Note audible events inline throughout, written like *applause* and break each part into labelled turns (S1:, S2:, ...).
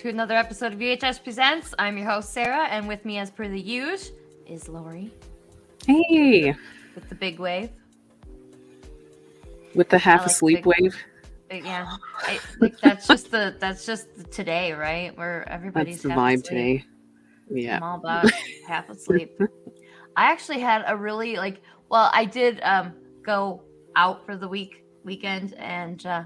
S1: to another episode of UHS Presents. I'm your host Sarah, and with me, as per the usual, is Lori
S2: Hey,
S1: with the big wave.
S2: with the half
S1: like
S2: asleep
S1: big-
S2: wave.
S1: But yeah, I, like that's just the that's just the today, right? Where everybody's
S2: That's the vibe
S1: asleep.
S2: today.
S1: I'm
S2: Yeah.
S1: all about half asleep. I actually had a really like well, I did um go out for the week weekend and uh,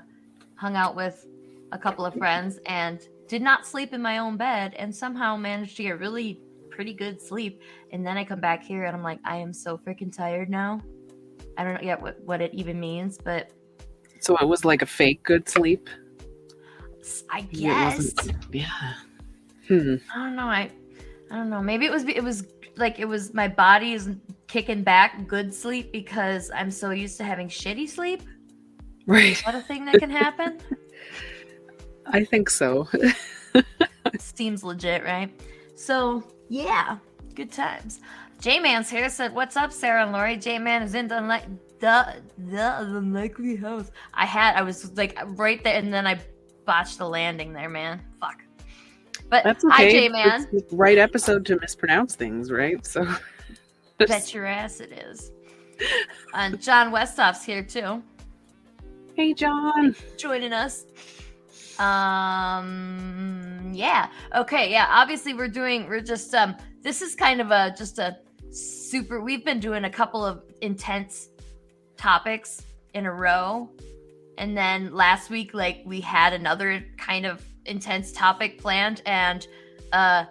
S1: hung out with a couple of friends and did not sleep in my own bed and somehow managed to get really pretty good sleep. And then I come back here and I'm like, I am so freaking tired now. I don't know yet what, what it even means, but
S2: So it was like a fake good sleep.
S1: I guess
S2: Yeah. Hmm.
S1: I don't know. I I don't know. Maybe it was it was like it was my body is kicking back good sleep because I'm so used to having shitty sleep.
S2: Right.
S1: Is that a thing that can happen? *laughs*
S2: I think so. *laughs*
S1: Seems legit, right? So yeah, good times. J Man's here said, "What's up, Sarah and Lori?" J Man is in the unlike the the unlikely house. I had I was like right there, and then I botched the landing there, man. Fuck. But
S2: That's
S1: hi,
S2: okay.
S1: J Man.
S2: Right episode to mispronounce things, right? So *laughs*
S1: Bet your ass it is. And John Westoff's here too.
S2: Hey John.
S1: joining us. Um yeah. Okay, yeah. Obviously we're doing we're just um this is kind of a just a super we've been doing a couple of intense topics in a row. And then last week like we had another kind of intense topic planned and uh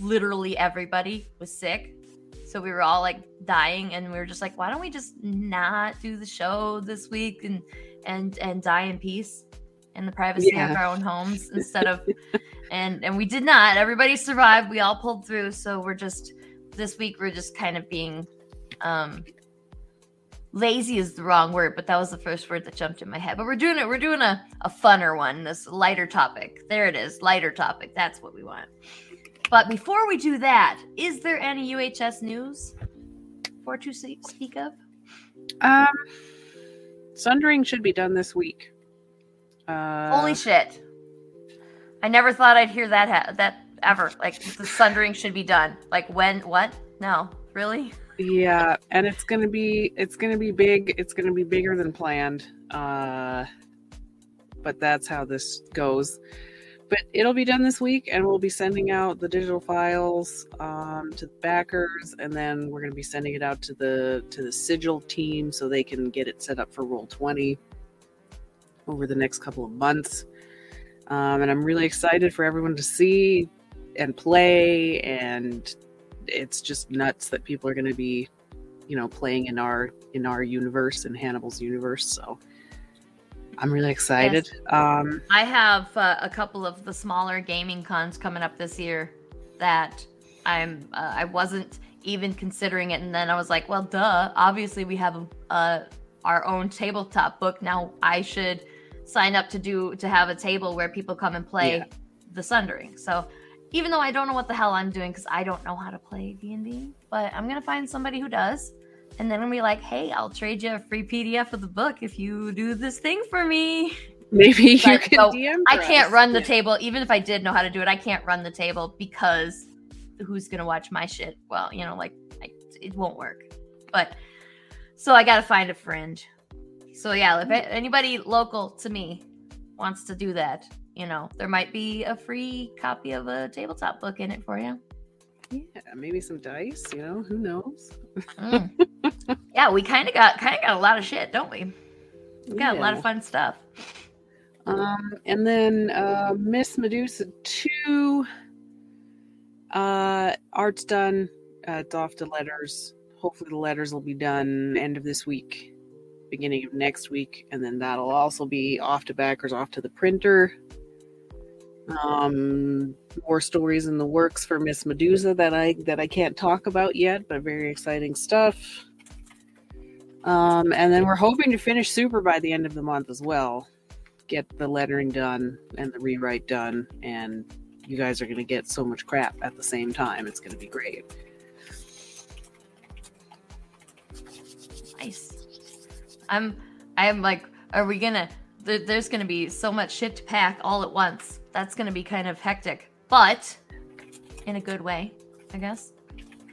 S1: literally everybody was sick. So we were all like dying and we were just like why don't we just not do the show this week and and and die in peace in the privacy of our own homes instead of *laughs* and and we did not. Everybody survived. We all pulled through. So we're just this week we're just kind of being um lazy is the wrong word but that was the first word that jumped in my head. But we're doing it. We're doing a, a funner one this lighter topic. There it is lighter topic. That's what we want. But before we do that is there any uhs news for to se- speak of?
S2: Um Sundering should be done this week. Uh
S1: Holy shit! I never thought I'd hear that ha- that ever. Like the sundering should be done. Like when? What? No, really?
S2: Yeah, and it's gonna be it's gonna be big. It's gonna be bigger than planned. Uh, but that's how this goes. But it'll be done this week, and we'll be sending out the digital files um, to the backers, and then we're gonna be sending it out to the to the sigil team so they can get it set up for roll twenty over the next couple of months. Um, and I'm really excited for everyone to see and play and it's just nuts that people are going to be you know playing in our in our universe in hannibal's universe so i'm really excited um
S1: I have uh, a couple of the smaller gaming cons coming up this year that I'm uh, I wasn't even considering it, and then I was like, well, duh. Obviously, we have uh, our own tabletop book now. I should sign up to do to have a table where people come and play
S2: Yeah.
S1: the Sundering. So even though I don't know what the hell I'm doing because I don't know how to play D and D, but I'm gonna find somebody who does. And then I'm gonna be like, hey, I'll trade you a free PDF of the book if you do this thing for me. *laughs*
S2: maybe you can
S1: so,
S2: dm
S1: I can't
S2: us.
S1: run the
S2: Yeah.
S1: table, even if I did know how to do it. I can't run the table because who's gonna watch my shit? Well, you know, like I, it won't work. But so I gotta find a friend. So yeah, if anybody local to me wants to do that, you know, there might be a free copy of a tabletop book in it for you.
S2: yeah maybe some dice you know who knows
S1: Mm. yeah, we kind of got kind of got a lot of shit, don't we? We got a lot of fun stuff.
S2: um and then uh miss medusa 2 uh art's done uh, it's off to letters hopefully the letters will be done end of this week beginning of next week and then that'll also be off to backers off to the printer. Um more stories in the works for miss medusa that i that i can't talk about yet but very exciting stuff. Um and then we're hoping to finish super by the end of the month as well. Get the lettering done and the rewrite done and you guys are going to get so much crap at the same time. It's going to be great.
S1: Nice. I'm I'm like, are we gonna there, there's going to be so much shit to pack all at once. That's going to be kind of hectic, but in a good way, I guess.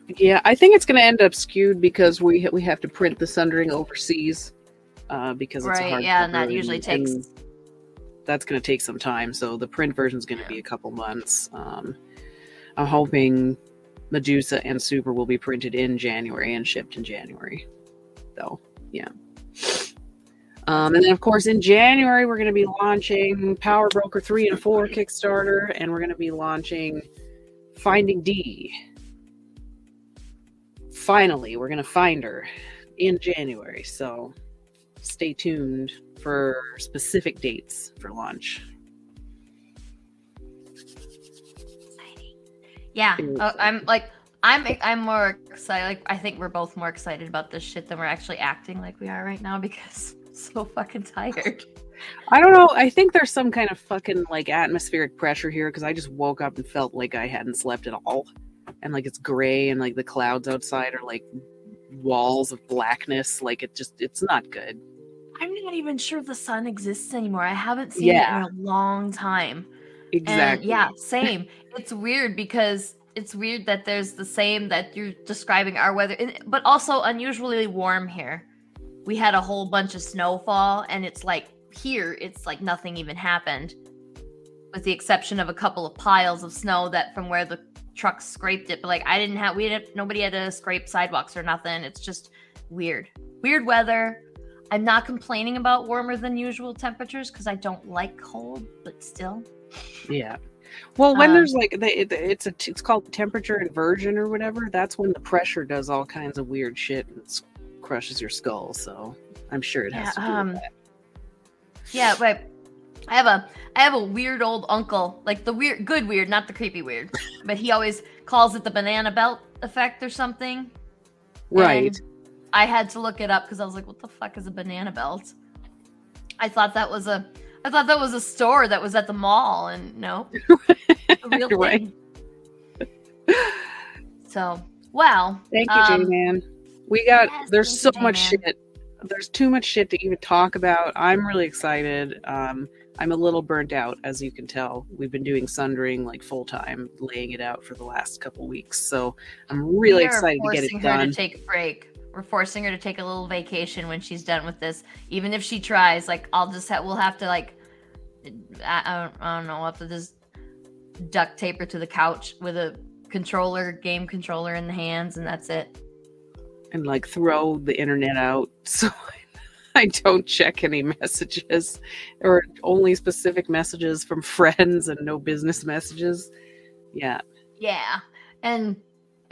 S2: Yeah, I think it's going to end up skewed because we we have to print the Sundering overseas uh, because it's
S1: Right,
S2: hard
S1: yeah, and that usually takes-
S2: that's going to take some time. So the print version is going to be a couple months. Um, I'm hoping Medusa and Super will be printed in January and shipped in January. Though, yeah. Um, and then, of course, in January, we're going to be launching Power Broker 3 and 4 Kickstarter, and we're going to be launching Finding D. Finally, we're going to find her in January. So stay tuned for specific dates for launch.
S1: Yeah, uh, I'm like I'm I'm more excited. Like I think we're both more excited about this shit than we're actually acting like we are right now *laughs* because I'm so fucking tired.
S2: I don't know. I think there's some kind of fucking like atmospheric pressure here because I just woke up and felt like I hadn't slept at all. And like it's gray and like the clouds outside are like walls of blackness. Like it just, it's not good.
S1: I'm not even sure the sun exists anymore. I haven't seen
S2: Yeah.
S1: it in a long time.
S2: Exactly.
S1: And yeah, *laughs* same. it's weird because it's weird that there's the same that you're describing our weather, but also unusually warm here. We had a whole bunch of snowfall, and it's like here, it's like nothing even happened, with the exception of a couple of piles of snow that from where the trucks scraped it. But like I didn't have, we didn't, nobody had to scrape sidewalks or nothing. It's just weird, weird weather. I'm not complaining about warmer than usual temperatures because I don't like cold, but still.
S2: Yeah. Well, when
S1: Um,
S2: there's like the, it, it's a it's called temperature inversion or whatever. That's when the pressure does all kinds of weird shit and crushes your skull. So I'm sure it has
S1: Yeah,
S2: to do
S1: um,
S2: with that.
S1: Yeah, but I have a I have a weird old uncle, like the weird good weird, not the creepy weird. but he always calls it the banana belt effect or something.
S2: Right.
S1: And I had to look it up because I was like, what the fuck is a banana belt? I thought that was a I thought that was a store that was at the mall and no. *laughs* real
S2: Right.
S1: thing. So wow.
S2: Thank you,
S1: um,
S2: J-Man. We got
S1: yes,
S2: there's so
S1: you,
S2: much shit. There's too much shit to even talk about. I'm really excited. Um, I'm a little burnt out, as you can tell. We've been doing sundering like full time, laying it out for the last couple weeks. So I'm really excited to get it done.
S1: to take a break. We're forcing her to take a little vacation when she's done with this. Even if she tries, like I'll just have we'll have to like I, I, don't, I don't know, we'll have to just duct tape her to the couch with a controller, game controller in the hands, and that's it.
S2: and like throw the internet out *laughs* so I don't check any messages or only specific messages from *laughs* friends and no business messages. Yeah.
S1: Yeah, and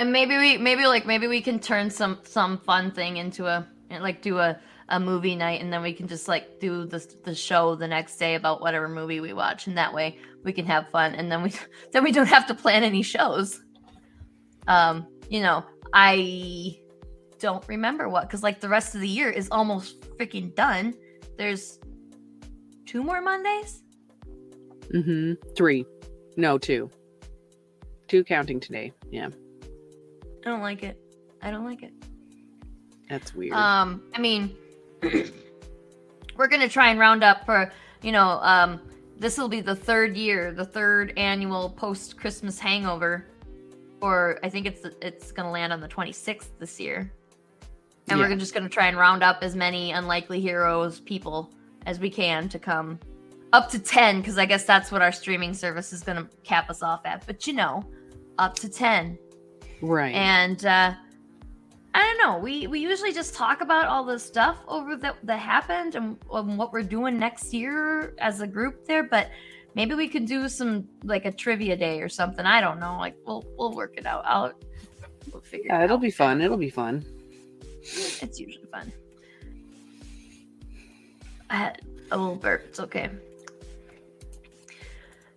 S1: and maybe we maybe like maybe we can turn some some fun thing into a like do a a movie night and then we can just like do the the show the next day about whatever movie we watch and that way we can have fun and then we *laughs* then we don't have to plan any shows. Um, you know, I don't remember what cuz like the rest of the year is almost freaking done. There's two more Mondays?
S2: Mhm. 3. No, 2. 2 counting today. Yeah.
S1: I don't like it. I don't like it.
S2: That's weird.
S1: Um, I mean, *clears throat* we're gonna try and round up for you know, um, this will be the third year, the third annual post Christmas hangover, or I think it's it's gonna land on the 26th this year, and
S2: Yeah.
S1: we're just gonna try and round up as many unlikely heroes people as we can to come up to 10 because I guess that's what our streaming service is gonna cap us off at. But you know, up to 10
S2: right.
S1: and uh I don't know. We we usually just talk about all the stuff over that that happened and, um, what we're doing next year as a group there, but maybe we could do some like a trivia day or something. I don't know. Like we'll we'll work it out. I'll we'll figure
S2: yeah,
S1: it
S2: it'll be fun. It'll be fun.
S1: It's usually fun. I had a little burp. It's okay.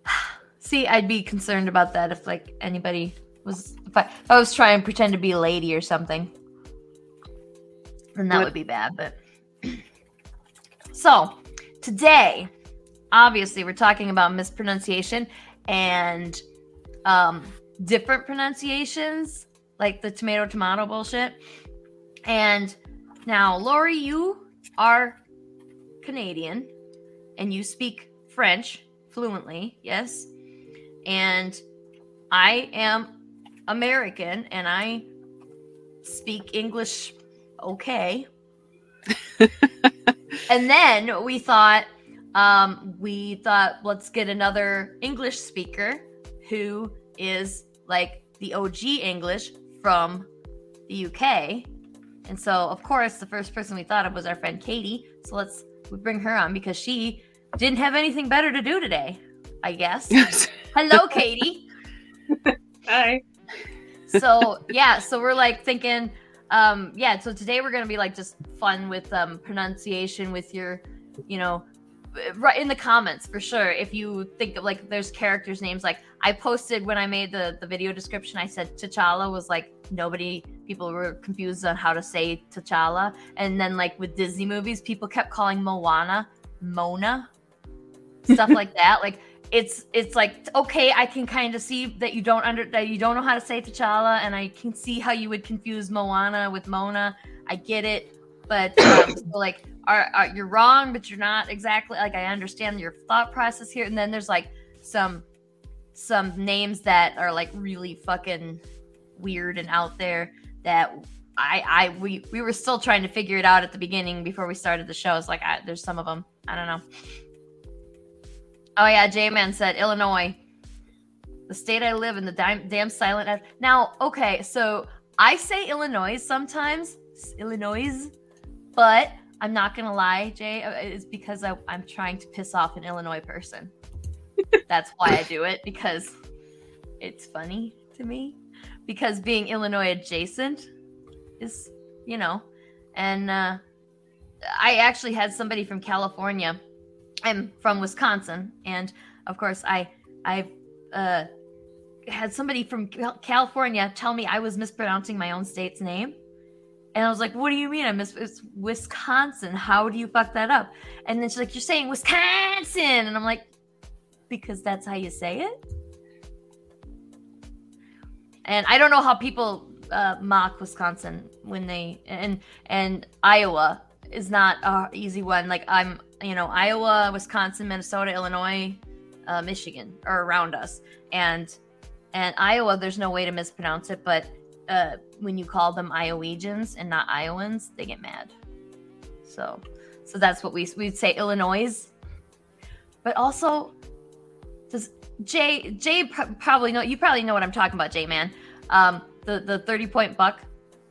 S1: *sighs* See, I'd be concerned about that if like anybody was if I, if I was trying to pretend to be a lady or something. Then that
S2: What-
S1: would be bad, but *clears throat* so today, obviously we're talking about mispronunciation and um different pronunciations, like the tomato tomato bullshit. And now, Lori, you are Canadian, and you speak French fluently, yes. And I am American and I speak English okay. *laughs* and then we thought, um, we thought, let's get another English speaker who is like the OG English from the UK. And so, of course, the first person we thought of was our friend Katie. So let's we bring her on because she didn't have anything better to do today, I guess. *laughs* Hello, Katie. *laughs*
S2: Hi.
S1: So yeah, so we're like thinking, um, yeah. So today we're gonna be like just fun with um pronunciation with your, you know, right in the comments for sure. If you think of like there's characters names like I posted when I made the the video description, I said T'Challa was like nobody people were confused on how to say T'Challa, and then like with Disney movies, people kept calling Moana Mona, stuff *laughs* like that. Like it's it's like okay, I can kind of see that you don't under that you don't know how to say T'Challa, and I can see how you would confuse Moana with Mona. I get it, but um, so like are, are you're wrong, but you're not exactly like I understand your thought process here. And then there's like some some names that are like really fucking weird and out there that I I we we were still trying to figure it out at the beginning before we started the show. It's like I, there's some of them I don't know. Oh yeah, J Man said Illinois, the state I live in, the damn, damn silent. Now, okay, so I say Illinois sometimes, Illinois, but I'm not gonna lie, Jay. Uh, it's because I, I'm trying to piss off an Illinois person. *laughs* That's why I do it because it's funny to me. Because being Illinois adjacent is, you know, and uh, I actually had somebody from California. I'm from Wisconsin, and of course, I I've uh, had somebody from California tell me I was mispronouncing my own state's name and I was like, what do you mean? I miss it's Wisconsin. How do you fuck that up? And then she's like, you're saying Wisconsin. And I'm like, because that's how you say it. And I don't know how people uh, mock Wisconsin when they and and Iowa is not a easy one. Like I'm, you know, Iowa, Wisconsin, Minnesota, Illinois, uh, Michigan are around us, and and Iowa, there's no way to mispronounce it, but uh, when you call them Iowegians and not Iowans, they get mad. So, so that's what we we'd say Illinois. But also, does Jay Jay probably know you probably know what I'm talking about, Jay man. Um, the the thirty point buck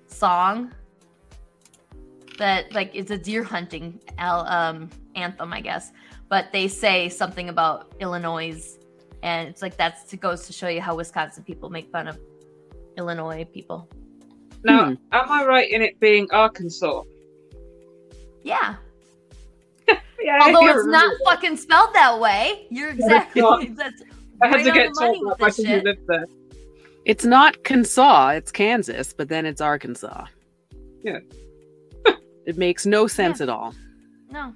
S1: song that like it's a deer hunting um anthem, I guess. But they say something about Illinois, and it's like that's it goes to show you how Wisconsin people make fun of Illinois people.
S3: Now, hmm. am I right in it being Arkansas?
S1: Yeah. *laughs* yeah Although it's not that. fucking spelled that way. You're exactly. *laughs* that's
S3: I had to get told that by someone who lived there.
S2: It's not Kansas, it's Kansas, but then it's Arkansas.
S3: Yeah. *laughs*
S2: it makes no sense yeah. at all.
S1: No.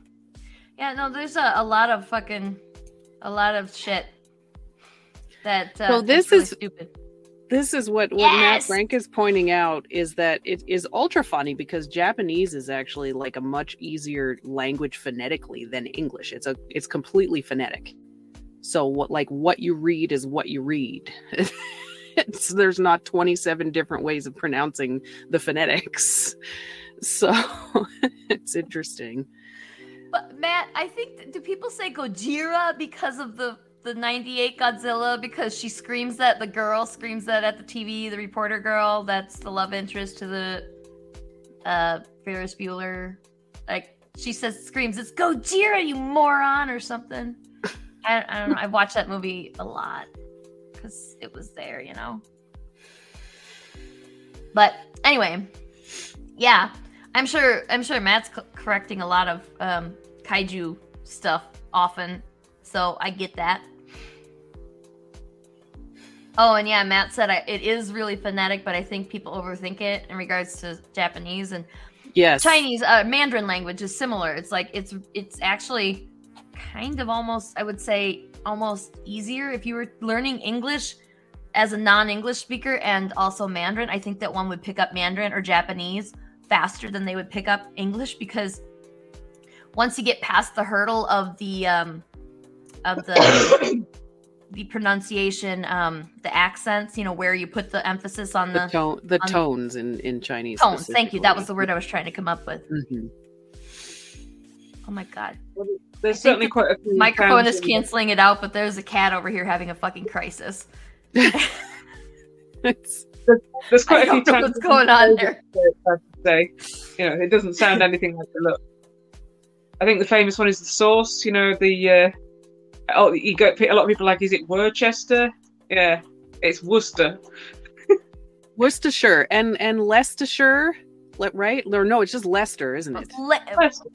S1: Yeah, no, there's a, a lot of fucking, a lot of shit that. Uh,
S2: well, this really is stupid this is what, what yes! Matt Frank is pointing out is that it is ultra funny because Japanese is actually like a much easier language phonetically than English. It's a it's completely phonetic. So what like what you read is what you read. *laughs* there's not 27 different ways of pronouncing the phonetics. *laughs* So *laughs* it's interesting.
S1: But Matt, I think do people say Gojira because of the the 98 Godzilla because she screams that the girl screams that at the TV, the reporter girl, that's the love interest to the uh Ferris Bueller. Like she says screams, it's Gojira, you moron, or something. *laughs* I, I don't know. I've watched that movie a lot because it was there, you know. But anyway, yeah, I'm sure. I'm sure Matt's correcting a lot of um, kaiju stuff often, so I get that. Oh, and yeah, Matt said I, it is really phonetic, but I think people overthink it in regards to Japanese and
S2: yes,
S1: Chinese. Uh, Mandarin language is similar. It's like it's it's actually kind of almost I would say almost easier if you were learning English as a non-English speaker and also Mandarin. I think that one would pick up Mandarin or Japanese faster than they would pick up English because once you get past the hurdle of the um of the *coughs* the pronunciation, um, the accents, you know, where you put the emphasis on
S2: The
S1: the,
S2: tone, the
S1: on-
S2: tones in in Chinese.
S1: tones. Thank you. That was the word I was trying to come up with.
S2: Mhm.
S1: Oh my god.
S3: There's
S1: think
S3: certainly
S1: the
S3: quite a few
S1: Microphone is
S3: in-
S1: canceling it out, but there's a cat over here having a fucking crisis. *laughs* *laughs*
S2: It's-
S3: There's quite
S1: I
S3: a few
S1: don't know what's going on there.
S3: I say, you know, it doesn't sound anything like the look. I think the famous one is the sauce. You know, the uh, oh, you get a lot of people like, is it Worcester? Yeah, it's Worcester.
S2: Worcestershire and and Leicestershire, le- right? Or no, it's just Leicester, isn't it?
S1: Le-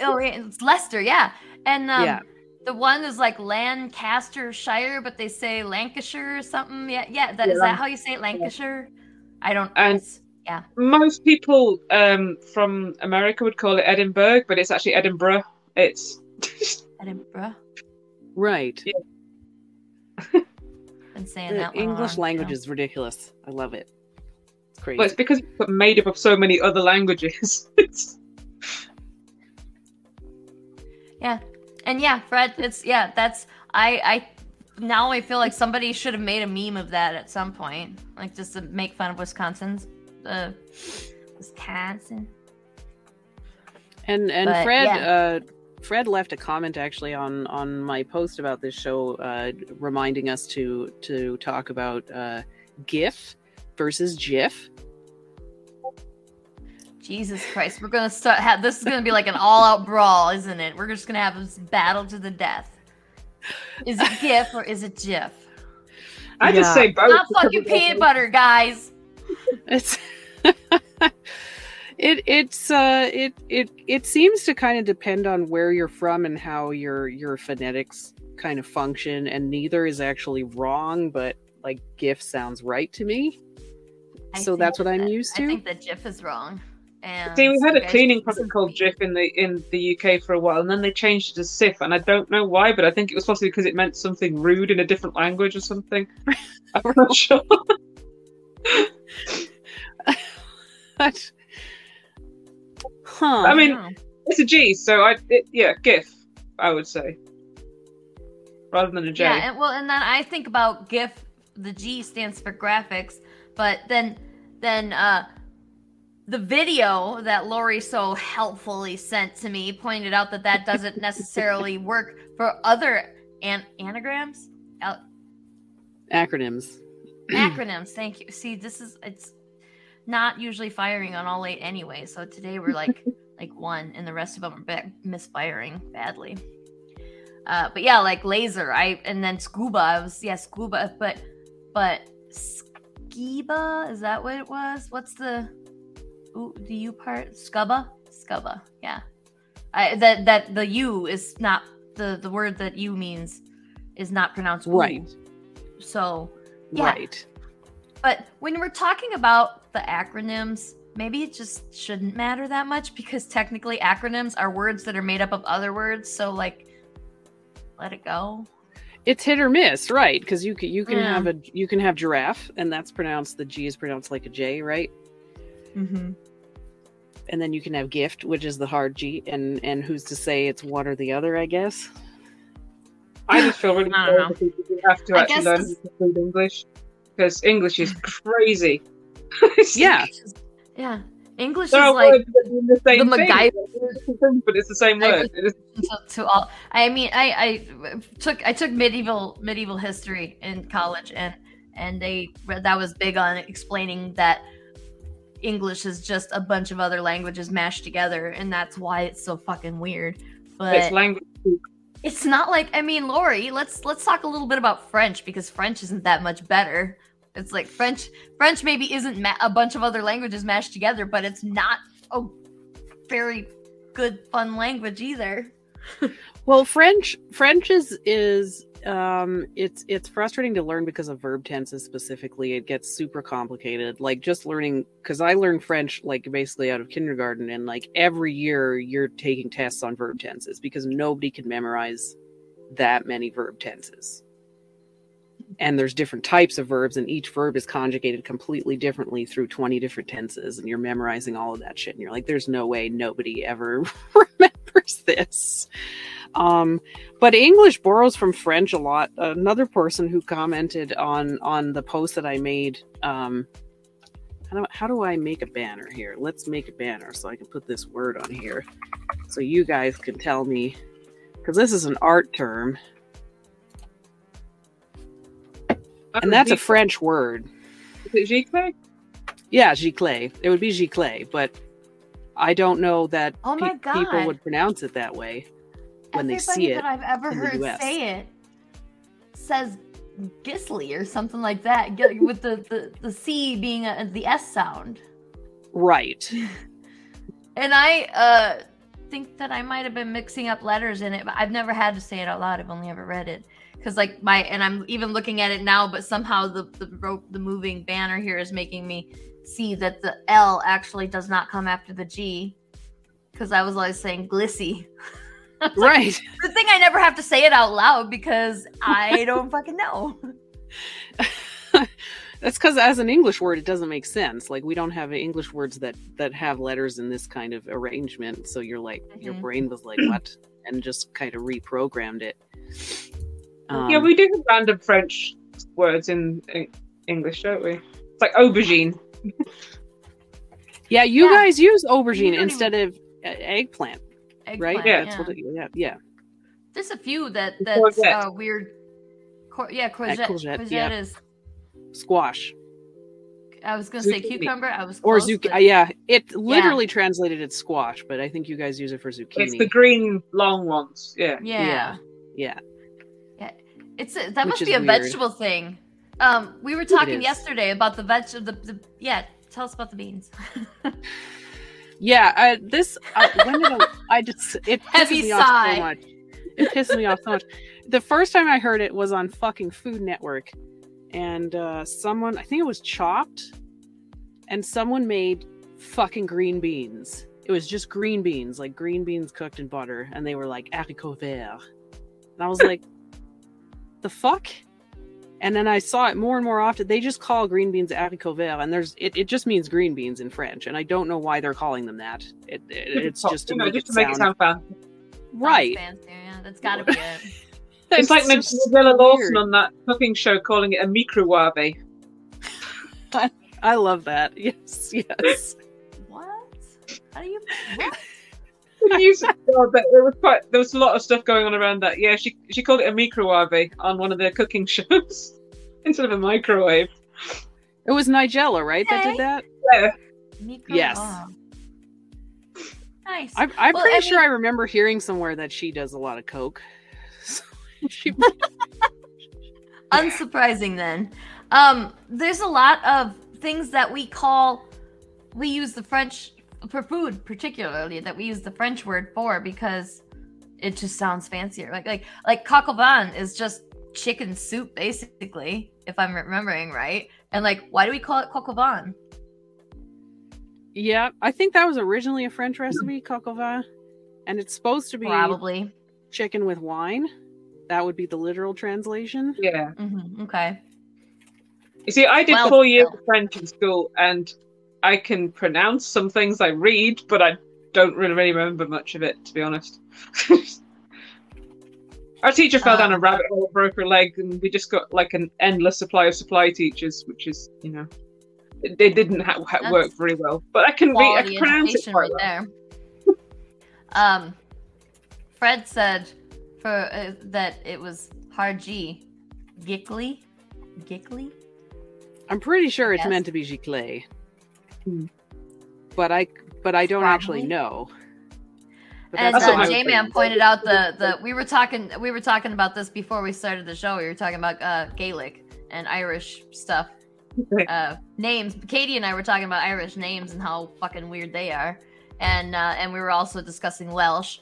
S1: oh, yeah, it's Leicester, yeah. And um,
S2: Yeah.
S1: the one is like Lancastershire, but they say Lancashire or something. Yeah, yeah. That
S3: Yeah,
S1: is that how you say it, Lancashire? I don't.
S3: And-
S1: yeah,
S3: Most people um, from America would call it Edinburgh, but it's actually Edinburgh. It's
S1: Edinburgh.
S2: Right. *laughs*
S1: Been saying
S2: The
S1: that
S2: English language
S1: so.
S2: is ridiculous. I love it. It's crazy.
S3: well, it's because it's made up of so many other languages. *laughs*
S1: Yeah, and yeah, Fred. It's yeah. That's I. I now I feel like somebody should have made a meme of that at some point, like just to make fun of Wisconsin's. Uh, Wisconsin.
S2: And and
S1: But,
S2: Fred
S1: yeah.
S2: uh Fred left a comment actually on on my post about this show uh reminding us to to talk about uh GIF versus GIF.
S1: Jesus Christ, we're gonna start. Have, this is gonna be like an all-out brawl, isn't it? We're just gonna have this battle to the death. Is it GIF or is it GIF?
S3: I just say both.
S1: Not fucking peanut butter, guys.
S2: It's *laughs* it it's uh it it it seems to kind of depend on where you're from and how your your phonetics kind of function and neither is actually wrong but like GIF sounds right to me.
S1: I
S2: So that's what I'm
S1: that-
S2: used
S1: I
S2: to.
S1: think that GIF is wrong. And
S3: See, we had a cleaning
S1: can
S3: product called
S1: to me.
S3: Jif in the in the UK for a while, and then they changed it to Cif, and I don't know why, but I think it was possibly because it meant something rude in a different language or something. *laughs* I'm not sure. *laughs* *laughs*
S2: But- huh.
S3: I mean,
S1: Oh.
S3: it's a G, so I it, yeah, GIF, I would say, rather than a J.
S1: Yeah, and, well, and then I think about GIF. The G stands for graphics, but then then uh, the video that Lori so helpfully sent to me pointed out that that doesn't necessarily *laughs* work for other an- anagrams, Al-
S2: acronyms. *clears throat*
S1: acronyms. Thank you. See, this is it's not usually firing on all eight anyway. So today we're like *laughs* like one, and the rest of them are ba- misfiring badly. Uh, but yeah, like laser. I and then scuba. I was yeah scuba, but but skiba is that what it was? What's the ooh, the U part? Scuba, scuba. Yeah. I that that the U is not the the word that U means is not pronounced ooh.
S2: Right.
S1: So Yeah.
S2: Right.
S1: but when we're talking about the acronyms, maybe it just shouldn't matter that much because technically acronyms are words that are made up of other words. So like, let it go.
S2: It's hit or miss, right? Because you can you can
S1: Yeah.
S2: have a you can have giraffe, and that's pronounced the G is pronounced like a J, right?
S1: Mm-hmm.
S2: And then you can have gift, which is the hard G, and and who's to say it's one or the other? I guess.
S3: I just feel really
S1: I don't
S3: sorry for people have to
S1: I
S3: actually learn
S1: this-
S3: to read English because English is *laughs* crazy. *laughs*
S2: Yeah.
S1: Yeah, English
S3: there
S1: is like
S3: the same
S1: the
S3: thing,
S1: MacGyver-
S3: but it's the same word. It is-
S1: to, to all. I mean, I I took I took medieval medieval history in college, and and they that was big on explaining that English is just a bunch of other languages mashed together, and that's why it's so fucking weird. But
S3: it's language.
S1: it's not like I mean, Lori, let's let's talk a little bit about French because French isn't that much better. It's like French French maybe isn't ma- a bunch of other languages mashed together, but it's not a very good fun language either. *laughs*
S2: Well, French French is is um it's it's frustrating to learn because of verb tenses specifically. It gets super complicated. Like just learning because I learned French like basically out of kindergarten, and like every year you're taking tests on verb tenses because nobody can memorize that many verb tenses. And there's different types of verbs, and each verb is conjugated completely differently through 20 different tenses, and you're memorizing all of that shit. And you're like, there's no way nobody ever *laughs* remembers this. Um, but English borrows from French a lot. Another person who commented on on the post that I made. Um, how do, how do I make a banner here? Let's make a banner so I can put this word on here, so you guys can tell me because this is an art term and that's a French word.
S3: Is it giclée?
S2: Yeah, giclée. It would be giclée, but I don't know that
S1: Oh my
S2: pe- people would pronounce it that way. when they see it
S1: that I've ever
S2: in the
S1: heard
S2: US.
S1: say it says Gisley or something like that, with the, the, the C being a, the S sound.
S2: Right. *laughs*
S1: And I uh, think that I might have been mixing up letters in it, but I've never had to say it out loud. I've only ever read it. Because like my and I'm even looking at it now, but somehow the the rope, the moving banner here is making me see that the L actually does not come after the G. Because I was always saying glissy. *laughs*
S2: right.
S1: The thing I never have to say it out loud because I don't fucking know. *laughs*
S2: That's because as an English word, it doesn't make sense. Like we don't have English words that that have letters in this kind of arrangement. So you're like, your
S1: Mhm.
S2: brain was like, what? And just kind of reprogrammed it. Um,
S3: yeah, we do have random French words in, in English, don't we? It's like aubergine.
S2: yeah, you
S1: Yeah.
S2: guys use aubergine
S1: don't
S2: instead of uh, eggplant, right?
S1: Eggplant,
S3: Yeah.
S2: That's what it, yeah, yeah.
S1: There's a few that
S3: And
S1: that's uh, weird. Cor- yeah, courgette.
S2: courgette,
S1: courgette
S2: yeah.
S1: is.
S2: Squash
S1: I was gonna say cucumber. I was
S2: or zucchini.
S1: but-
S2: Yeah, it literally translated as squash, but I think you guys use it for zucchini.
S3: It's the green long ones. Yeah.
S1: Yeah,
S2: yeah.
S1: It's a, that must be a
S2: weird.
S1: vegetable thing. Um, we were talking yesterday about the veg. The, the yeah. Tell us about the beans. *laughs*
S2: Yeah, I, this uh, when did I, I just it *laughs* pisses
S1: Heavy
S2: me off so much. It pisses me off so much. The first time I heard it was on fucking Food Network, and uh, someone I think it was Chopped, and someone made fucking green beans. It was just green beans, like green beans cooked in butter, and they were like haricots verts, and I was like, the fuck. And then I saw it more and more often. They just call green beans haricots verts, and there's it, it just means green beans in French, and I don't know why they're calling them that. It, it it's just to
S3: You know,
S2: make,
S3: just
S2: it,
S3: to make
S2: sound,
S3: it sound fancy.
S2: right.
S1: Sounds fancy, yeah, that's gotta be it. *laughs*
S3: It's, like
S2: just
S3: Nigella Lawson on that cooking show calling it a microwave. *laughs*
S2: I love that. *laughs* Yes, yes.
S1: what? How do you? What?
S3: Didn't it- oh, but there was quite there was a lot of stuff going on around that. Yeah, she she called it a microwave on one of their cooking *laughs* shows instead of a microwave.
S2: It was Nigella, right? That did that.
S3: Yeah,
S1: Micro-
S2: Yes.
S1: Nice.
S2: I'm, I'm
S1: Well,
S2: pretty
S1: I
S2: sure
S1: mean-
S2: I remember hearing somewhere that she does a lot of coke. *laughs* she, *laughs*
S1: Unsurprising then. Um, there's a lot of things that we call we use the French for food particularly that we use the French word for because it just sounds fancier. Like like like coq au is just chicken soup basically, if I'm remembering right. And like why do we call it coq au
S2: yeah, I think that was originally a French recipe, coq au and it's supposed to be
S1: Probably.
S2: chicken with wine. That would be the literal translation.
S3: yeah.
S1: Mm-hmm. Okay.
S3: You see, I did
S1: Well,
S3: four years
S1: still.
S3: of French in school, and I can pronounce some things I read, but I don't really, really remember much of it, to be honest. *laughs* Our teacher fell down a
S1: Um,
S3: rabbit hole, broke her leg, and we just got like an endless supply of supply teachers, which is, you know, it, it didn't ha- ha- work very well. But I can read, I
S1: quality
S3: can pronounce it quite
S1: right
S3: well.
S1: there. *laughs* um, Fred said for uh, that it was hard G, giggly, giggly.
S2: I'm pretty sure it's
S1: Yes.
S2: meant to be giclée,
S3: Hmm.
S2: but I but I don't actually know. But
S1: And uh, J Man pointed out the the we were talking we were talking about this before we started the show. We were talking about uh, Gaelic and Irish stuff. uh, names. Katie and I were talking about Irish names and how fucking weird they are, and uh, and we were also discussing Welsh.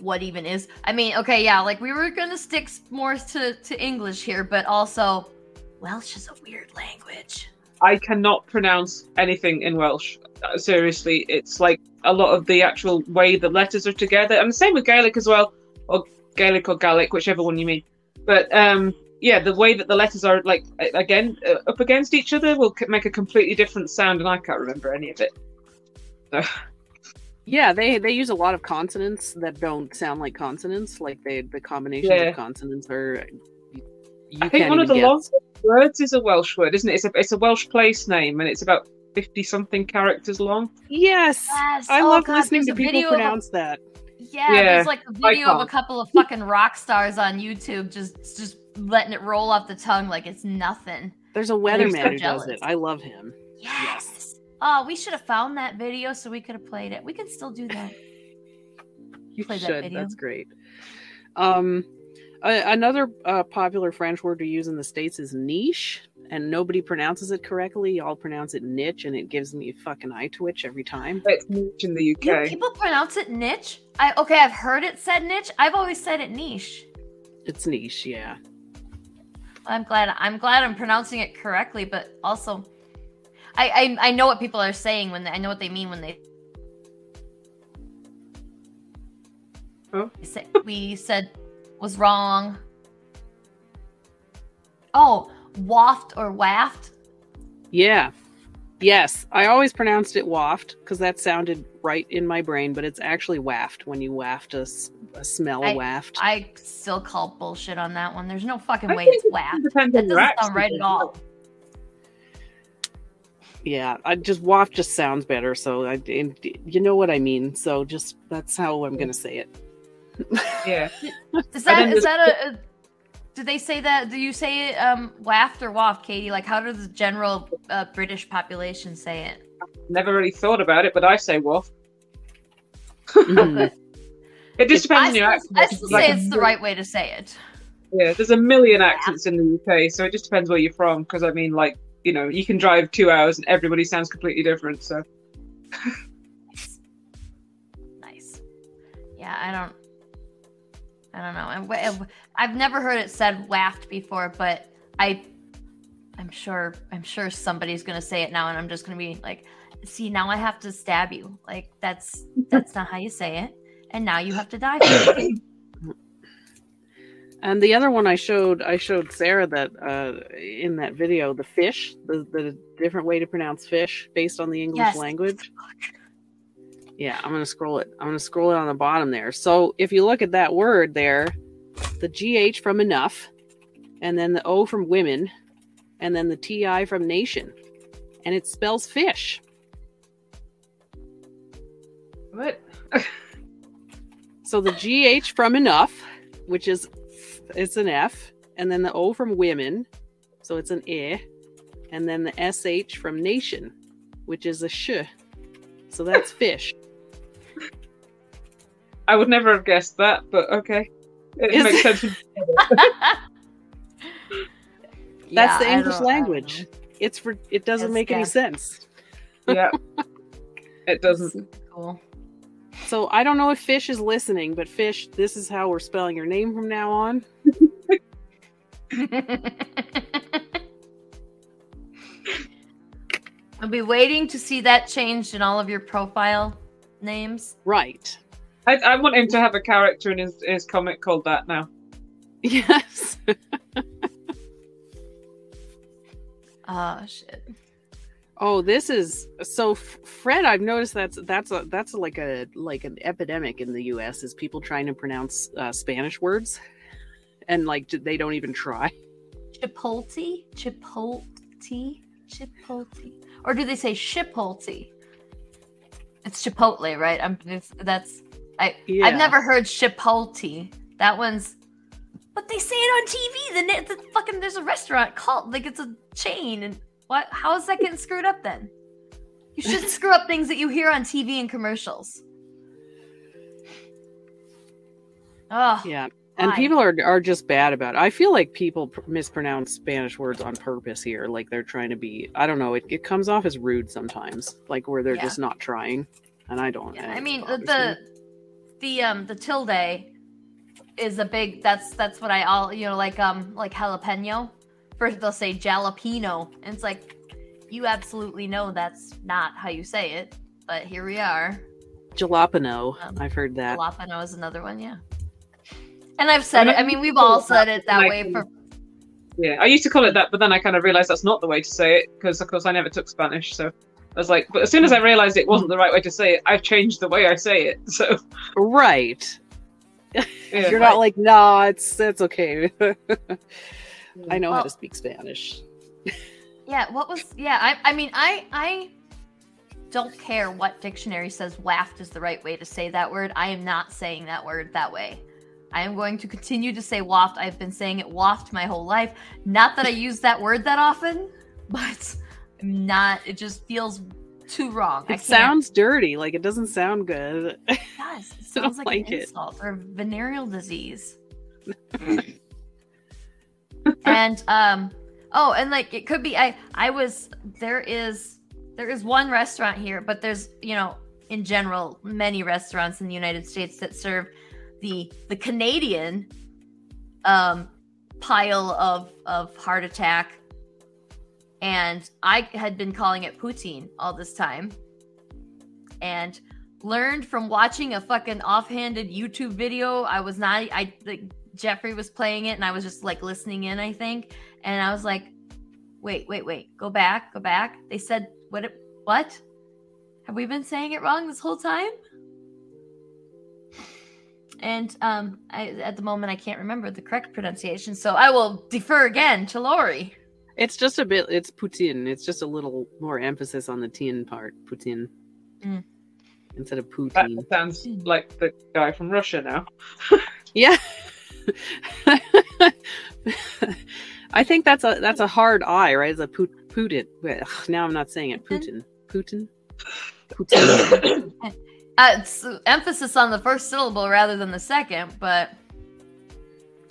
S1: What even is? I mean, okay, yeah, like we were gonna stick more to to English here, but also Welsh is a weird language.
S3: I cannot pronounce anything in Welsh. Uh, seriously, it's like a lot of the actual way the letters are together, and the same with Gaelic as well, or Gaelic or Gaelic, whichever one you mean. But um, yeah, the way that the letters are like again uh, up against each other will make a completely different sound, and I can't remember any of it. So,
S2: Yeah, they they use a lot of consonants that don't sound like consonants. Like they the combinations
S3: Yeah.
S2: of consonants are. You,
S3: I think one of the longest words is a Welsh word, isn't it? It's a it's a Welsh place name, and it's about fifty something characters long.
S2: Yes,
S1: Yes.
S2: I
S1: Oh,
S2: love
S1: God,
S2: listening to people
S1: video of
S2: pronounce that.
S1: Yeah,
S3: Yeah,
S1: there's like a video of a couple of fucking rock stars on YouTube just just letting it roll off the tongue like it's nothing.
S2: There's a
S1: so
S2: weatherman who does it. I love him.
S1: Yes. Oh, we should have found that video so we could have played it. We can still do that. *laughs*
S2: You
S1: Play that
S2: should.
S1: video.
S2: That's great. Um, a- another uh, popular French word to use in the states is niche, and nobody pronounces it correctly. Y'all pronounce it niche, and it gives me a fucking eye twitch every time.
S3: It's niche in the
S1: Do
S3: UK.
S1: people pronounce it niche? I okay, I've heard it said niche. I've always said it niche.
S2: It's niche, yeah.
S1: I'm glad I'm glad I'm pronouncing it correctly, but also I I, I know what people are saying when they, I know what they mean when they
S3: Oh.
S1: say, we said was wrong. Oh, waft or waft?
S2: Yeah. Yes, I always pronounced it waft because that sounded right in my brain, but it's actually waft when you waft a smell
S1: I-
S2: waft.
S1: I still call bullshit on that one. There's no fucking
S3: I
S1: way
S3: think
S1: it's
S3: it
S1: waft.
S3: depends
S1: That
S3: on
S1: doesn't sound right at all.
S2: yeah, I just waft just sounds better. So I, and you know what I mean. So just that's how I'm gonna say it.
S3: Yeah.
S1: Is that is that a, a do they say that do you say it um waft or waft, Katie? Like how does the general uh, British population say it?
S3: Never really thought about it, but I say waff.
S2: Mhm. *laughs*
S3: It just depends
S1: I
S3: on your accent.
S1: I still
S3: Like
S1: say
S3: a
S1: it's the right way to say it.
S3: Yeah, there's a million accents in the UK, so it just depends where you're from. Because I mean, like, you know, you can drive two hours and everybody sounds completely different. So
S1: Nice. Yeah, I don't. I don't know. And I've never heard it said waft before, but I, I'm sure. I'm sure somebody's gonna say it now, and I'm just gonna be like, "See, now I have to stab you. Like that's *laughs* that's not how you say it, and now you have to die." For it. *coughs*
S2: And the other one I showed, I showed Sarah that uh, in that video, the fish, the, the different way to pronounce fish based on the English
S1: Yes.
S2: language. Yeah, I'm gonna scroll it. I'm gonna scroll it on the bottom there. So if you look at that word there, the GH from enough, and then the O from women, and then the TI from nation, and it spells fish.
S3: what? *laughs*
S2: So the GH from enough, which is it's an F, and then the O from women, so it's an I, and then the SH from nation, which is a sh. So that's fish.
S3: I would never have guessed that, but okay, it
S2: Is
S3: makes
S2: it-
S3: sense.
S1: Yeah, *laughs*
S2: That's the English
S1: don't- I don't
S2: language.
S1: know.
S2: It's for it doesn't
S1: It's-
S2: make any sense.
S3: yeah, *laughs* it doesn't.
S1: Cool.
S2: So I don't know if Fish is listening, but Fish, this is how we're spelling your name from now on. *laughs*
S1: I'll be waiting to see that changed in all of your profile names.
S2: Right.
S3: I, I want him to have a character in his, his comic called that now.
S2: Yes.
S1: Oh *laughs* shit.
S2: Oh, this is so Fred. I've noticed that's that's a that's like a like an epidemic in the U.S. is people trying to pronounce uh, Spanish words, and like they don't even try.
S1: Chipotle? Chipotle? Chipotle? Or do they say Chipotle? It's Chipotle, right? I'm it's, that's I
S2: Yeah.
S1: I've never heard Chipotle. That one's but they say it on TV. The, the fucking there's a restaurant called like it's a chain and what how is that getting screwed up then? You shouldn't *laughs* screw up things that you hear on TV and commercials. Oh,
S2: Yeah, and
S1: Why?
S2: people are are just bad about it. I feel like people pr- mispronounce Spanish words on purpose here, like they're trying to be. I don't know. It, it comes off as rude sometimes, like where they're
S1: Yeah.
S2: just not trying, and I don't.
S1: Yeah, I mean the, the
S2: me.
S1: The um the tilde is a big that's that's what I all you know like um like jalapeno. First they'll say jalapeno, and it's like you absolutely know that's not how you say it, but here we are.
S2: jalapeno.
S1: Um,
S2: I've heard that.
S1: Jalapeno is another one, yeah. And I've said
S3: I
S1: it. I mean, we've all said it that
S3: like,
S1: way for
S3: Yeah, I used to call it that, but then I kind of realized that's not the way to say it because, of course, I never took Spanish. So I was like, but as soon as I realized it wasn't the right way to say it, I've changed the way I say it. *laughs* So
S2: Right.
S3: yeah.
S2: You're not like, nah, it's it's okay. *laughs* I know how to speak Spanish.
S1: Yeah, what was yeah, I I mean I I don't care what dictionary says waft is the right way to say that word. I am not saying that word that way. I am going to continue to say waft. I've been saying it waft my whole life. Not that I use that word that often, *laughs* but I'm not it just feels too wrong.
S2: It sounds dirty. Like it doesn't sound good.
S1: it *laughs* does. It sounds like,
S2: like
S1: an
S2: it.
S1: insult or venereal disease. *laughs* and um oh and like it could be i i was there is there is one restaurant here but there's you know in general many restaurants in the united states that serve the the canadian um pile of of heart attack and i had been calling it poutine all this time and learned from watching a fucking offhanded youtube video i was not i like jeffrey was playing it and i was just like listening in i think and I was like, wait, wait, wait, go back, go back. They said, what? It, what? Have we been saying it wrong this whole time? And um, I, at the moment, I can't remember the correct pronunciation, so I will defer again to Lori.
S2: It's just a bit. It's Putin. It's just a little more emphasis on the tin part. Putin
S1: Mm.
S2: instead of
S3: That
S2: Putin.
S3: sounds like the guy from Russia now. *laughs*
S2: Yeah. *laughs* I think that's a that's a hard I, right? It's a put Putin. Ugh, Now I'm not saying it. Putin. Putin. Putin. *coughs*
S1: Uh, it's emphasis on the first syllable rather than the second, but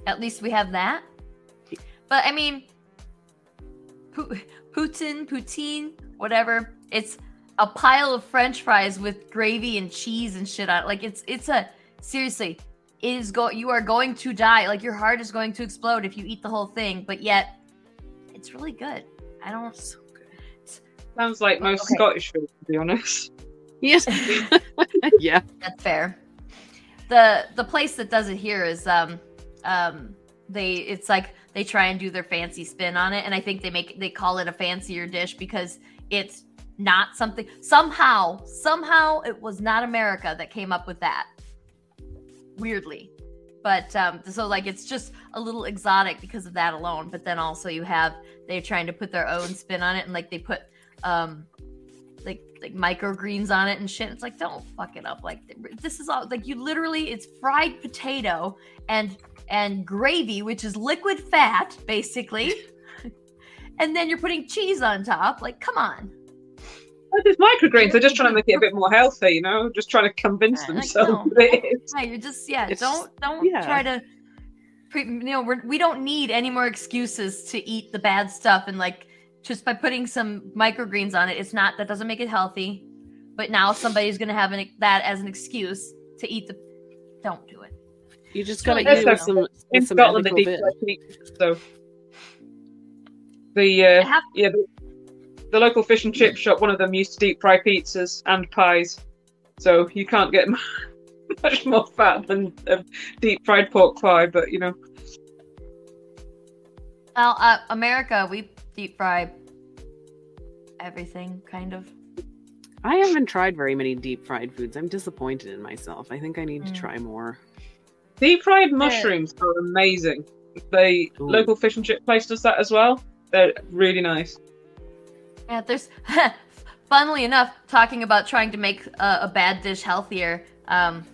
S1: at least we have that. But I mean, Pu- Putin, poutine, whatever. It's a pile of French fries with gravy and cheese and shit on. it. Like it's it's a seriously. It is go. You are going to die. Like your heart is going to explode if you eat the whole thing. But yet, it's really good. I don't.
S2: so good.
S3: Sounds like most
S1: Okay.
S3: Scottish food, to be honest. *laughs*
S2: Yes. *laughs* yeah.
S1: That's fair. The the place that does it here is um um they it's like they try and do their fancy spin on it and I think they make they call it a fancier dish because it's not something somehow somehow it was not America that came up with that. Weirdly. But um so like it's just a little exotic because of that alone, but then also you have they're trying to put their own spin on it and like they put um like like microgreens on it and shit. It's like don't fuck it up. Like this is all like you literally it's fried potato and and gravy, which is liquid fat basically, *laughs* and then you're putting cheese on top. Like come on.
S3: But It's microgreens. They're just trying to make it a bit more healthy, you know, just trying to convince
S1: Uh, like,
S3: themselves
S1: no. *laughs*
S3: that.
S1: Yeah, you're just yeah.
S2: It's-
S1: don't don't
S2: yeah.
S1: try to. Pre, you know, we're, we don't need any more excuses to eat the bad stuff and like just by putting some microgreens on it. It's not that doesn't make it healthy, but now somebody's gonna have an, that as an excuse to eat the. Don't do it.
S2: You just gotta
S1: really
S2: eat it some,
S3: In
S2: some
S3: Scotland, they deep
S2: bit.
S3: fry pizza, so the
S1: I
S3: uh,
S1: have
S3: yeah the, the local fish and chip shop. One of them used to deep fry pizzas and pies, so you can't get *laughs* much more fat than a deep fried pork pie. But you know,
S1: well, uh, America. We deep fry everything, kind of.
S2: I haven't tried very many deep fried foods. I'm disappointed in myself. I think I need to
S1: Mm.
S2: try more.
S3: Deep fried mushrooms are amazing. The
S2: Ooh.
S3: local fish and chip place does that as well. They're really nice.
S1: Yeah, there's *laughs* funnily enough talking about trying to make a, a bad dish healthier. Um,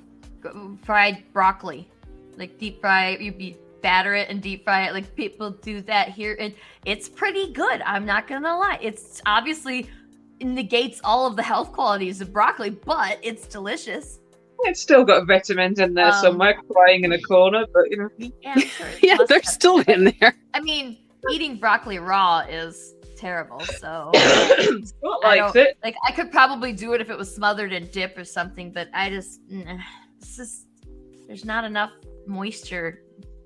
S1: fried broccoli, like deep fry, you be batter it and deep fry it. Like people do that here, and it's pretty good. I'm not gonna lie. It's obviously negates all of the health qualities of broccoli, but it's delicious.
S3: It's still got vitamins in there
S1: Um,
S3: somewhere, crying in a corner. But you know,
S1: Yeah, sure *laughs* *laughs*
S2: yeah, they're
S1: have-
S2: still in there.
S1: I mean, eating broccoli raw is terrible. So. *coughs*
S3: Scott
S1: I
S3: likes it.
S1: like I could probably do it if it was smothered in dip or something, but I just nah, it's just there's not enough moisture.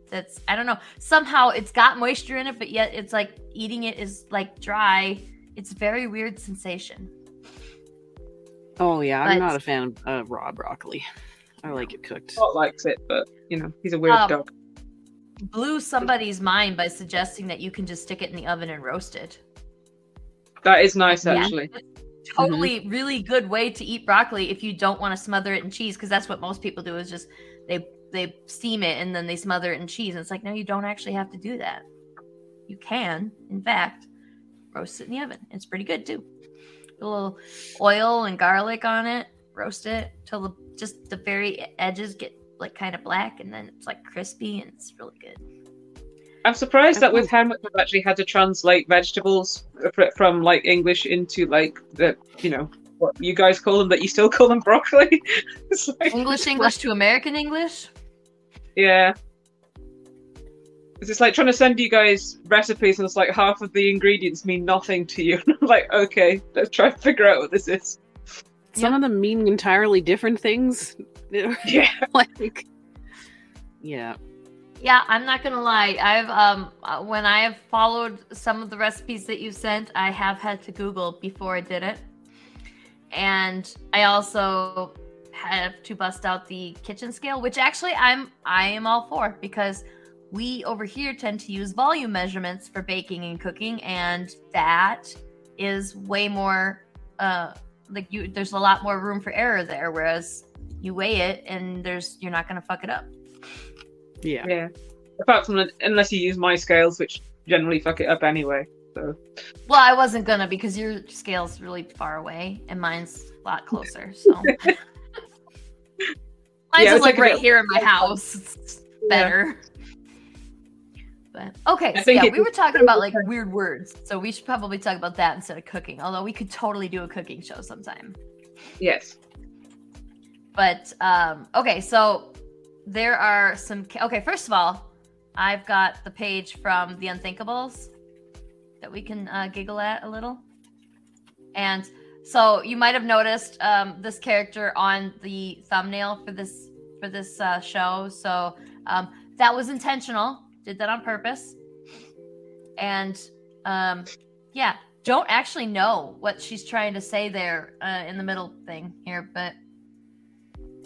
S1: That's I don't know. Somehow it's got moisture in it, but yet it's like eating it is like dry. It's a very weird sensation.
S2: Oh yeah, I'm
S1: But-
S2: not a fan of uh, raw broccoli. I like it cooked.
S3: Scott likes it, but you know, he's a weird
S1: Um,
S3: dog.
S1: Blew somebody's mind by suggesting that you can just stick it in the oven and roast it.
S3: That is nice,
S1: Yeah.
S3: actually.
S1: totally really good way to eat broccoli if you don't want to smother it in cheese because that's what most people do is just they they steam it and then they smother it in cheese and it's like no you don't actually have to do that you can in fact roast it in the oven it's pretty good too a little oil and garlic on it roast it till the just the very edges get like kind of black and then it's like crispy and it's really good
S3: I'm surprised that with how much I've actually had to translate vegetables from like English into like the you know what you guys call them that you still call them broccoli. *laughs* It's like-
S1: english english to american english
S3: Yeah. It's just like trying to send you guys recipes and it's like half of the ingredients mean nothing to you. *laughs* I'm like, okay, let's try and figure out what this is.
S2: Some of them mean entirely different things. *laughs*
S3: Yeah. *laughs*
S2: like, yeah.
S1: Yeah, I'm not gonna lie. I've um uh, when I have followed some of the recipes that you sent, I have had to Google before I did it, and I also have to bust out the kitchen scale, which actually I'm I am all for because we over here tend to use volume measurements for baking and cooking, and that is way more uh like you. There's a lot more room for error there, whereas you weigh it and there's you're not gonna fuck it up.
S2: Yeah.
S3: Yeah. Apart from unless you use my scales, which generally fuck it up anyway. So
S1: Well, I wasn't gonna because your scale's really far away and mine's a lot closer. So *laughs* mine's
S3: Yeah,
S1: just like
S3: like
S1: right here in my *laughs* house. It's better. Okay, so yeah, we were talking about like weird words, so we should probably talk about that instead of cooking. Although we could totally do a cooking show sometime.
S3: yes.
S1: But um, okay, so there are some. Okay, first of all, I've got the page from The Unthinkables that we can uh, giggle at a little. And so you might have noticed um, this character on the thumbnail for this for this uh, show. So um, that was intentional. Did that on purpose. And um, yeah, don't actually know what she's trying to say there uh, in the middle thing here, but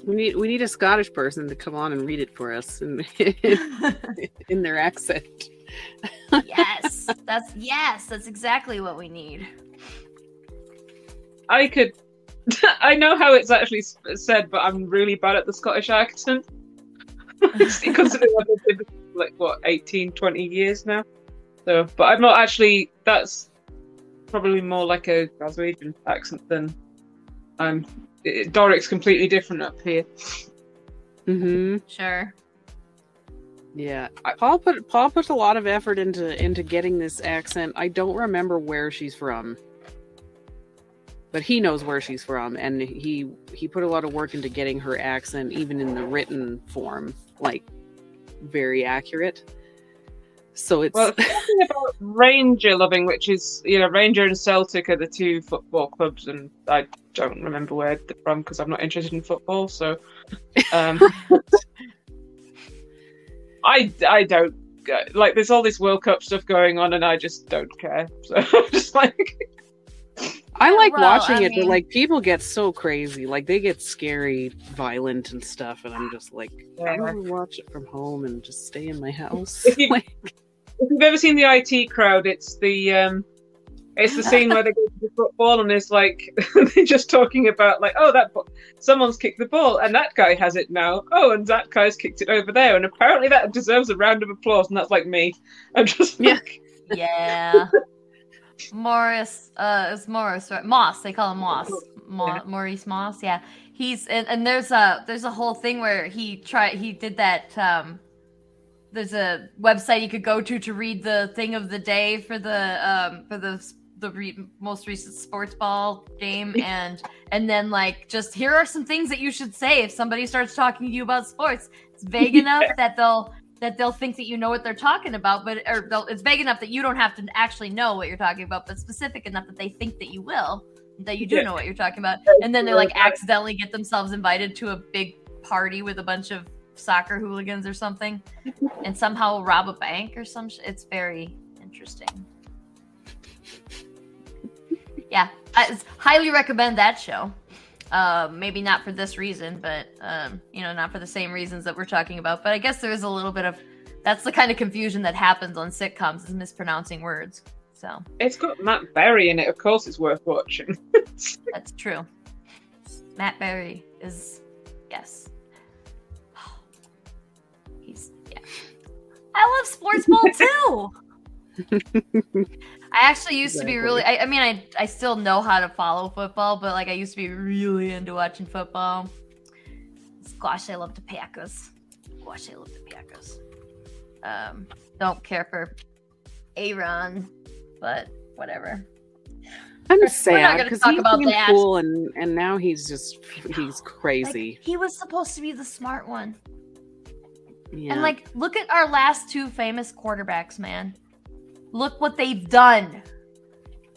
S2: We need we need a Scottish person to come on and read it for us in, *laughs* in their accent.
S1: yes, that's yes, that's exactly what we need.
S3: I could. *laughs* I know how it's actually said, but I'm really bad at the Scottish accent. Considering I've lived in, like what 18, 20 years now. So, but I'm not actually. That's probably more like a Glaswegian accent than I'm. it- Doric's completely different up here.
S2: Mm-hmm.
S1: Sure.
S2: Yeah, Paul put Paul put a lot of effort into into getting this accent. I don't remember where she's from, but he knows where she's from, and he he put a lot of work into getting her accent, even in the written form, like very accurate. So it's
S3: Well, *laughs* talking about Ranger loving, which is you know Ranger and Celtic are the two football clubs, and I don't remember where they're from because I'm not interested in football. So, *laughs* um, I I don't uh, like. There's all this World Cup stuff going on, and I just don't care. So *laughs* I'm just like,
S2: I like
S1: Well,
S2: watching
S1: I
S2: it,
S1: mean-
S2: but like people get so crazy, like they get scary, violent, and stuff, and I'm just like, I
S3: Yeah.
S2: want to watch it from home and just stay in my house.
S3: If you- *laughs*
S2: Like,
S3: if you've ever seen the IT crowd, it's the um, it's the scene where they go to the football and it's like *laughs* they're just talking about like, oh, that bo- someone's kicked the ball and that guy has it now. Oh, and that guy's kicked it over there, and apparently that deserves a round of applause. And that's like me. I'm just
S2: Yeah.
S3: like,
S1: Yeah. Morris, uh, it's Morris, right? Moss. They call him Moss. Mo-
S3: Yeah.
S1: Maurice Moss. Yeah. He's and, and there's a there's a whole thing where he tried he did that. Um, there's a website you could go to to read the thing of the day for the um for the the re- most recent sports ball game *laughs* and and then like just here are some things that you should say if somebody starts talking to you about sports it's vague *laughs* enough that they'll that they'll think that you know what they're talking about but or they'll, it's vague enough that you don't have to actually know what you're talking about but specific enough that they think that you will that you do
S3: Yeah.
S1: know what you're talking about. And then they like accidentally get themselves invited to a big party with a bunch of soccer hooligans or something and somehow rob a bank or some sh- it's very interesting. Yeah i highly recommend that show uh, maybe not for this reason but um, you know not for the same reasons that we're talking about but i guess there is a little bit of that's the kind of confusion that happens on sitcoms is mispronouncing words So
S3: It's got Matt Berry in it. Of course, it's worth watching. *laughs*
S1: that's true. Matt Berry is yes. He's yeah. I love sports ball too. *laughs* I actually used to be really. I, I mean, I I still know how to follow football, but like I used to be really into watching football. Squash, I love the Packers. Squash, I love the Packers. Um, don't care for Aaron, but whatever.
S2: I'm sad because he's
S1: about
S2: being
S1: that.
S2: cool and and now he's just he's
S1: Like,
S2: crazy.
S1: he was supposed to be the smart one.
S2: yeah.
S1: And like, look at our last two famous quarterbacks, man. Look what they've done.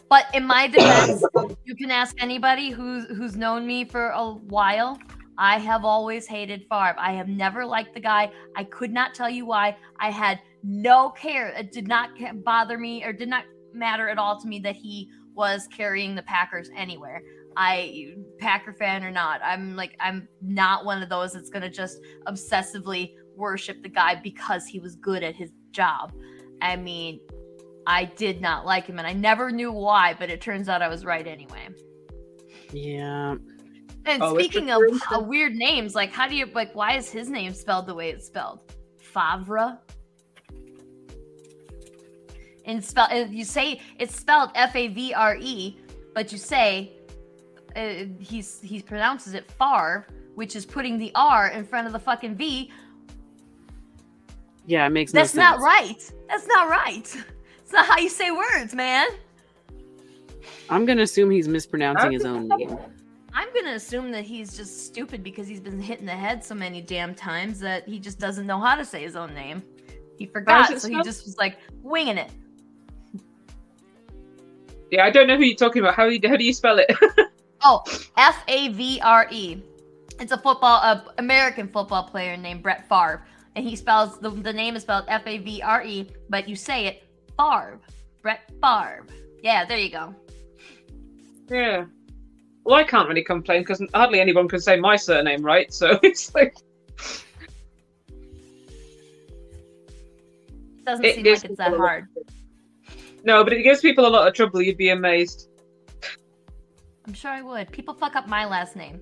S1: But in my *coughs* defense, you can ask anybody who's who's known me for a while. I have always hated Favre. I have never liked the guy. I could not tell you why. I had no care. It did not bother me or did not matter at all to me that he was carrying the Packers anywhere. I Packer fan or not, I'm like I'm not one of those that's gonna just obsessively worship the guy because he was good at his job. I mean, I did not like him and I never knew why, but it turns out I was right anyway.
S2: yeah.
S1: And
S3: Oh,
S1: speaking of uh, weird names, like how do you like why is his name spelled the way it's spelled? Favre? And spell and you say it's spelled F A V R E, but you say uh, he's he pronounces it Favre, which is putting the R in front of the fucking V.
S2: Yeah, it makes no
S1: That's
S2: sense.
S1: not right. That's not right. *laughs* It's not how you say words, man.
S2: I'm gonna assume he's mispronouncing his own name.
S1: I'm gonna assume that he's just stupid because he's been hit in the head so many damn times that he just doesn't know how to say his own name. He forgot,
S3: it
S1: so he just was like winging it.
S3: yeah, I don't know who you're talking about. How, do you- how do you spell it? *laughs*
S1: Oh, F A V R E. It's a football, uh, American football player named Brett Favre, and he spells the, the name is spelled F A V R E, but you say it Favre. Brett Favre. Yeah, there you go.
S3: yeah. Well, I can't really complain because hardly anyone can say my surname right. So *laughs* it's like
S1: Doesn't
S3: It
S1: seem like it's that hard.
S3: no, but it gives people a lot of trouble. You'd be amazed.
S1: I'm sure I would. People fuck up my last name.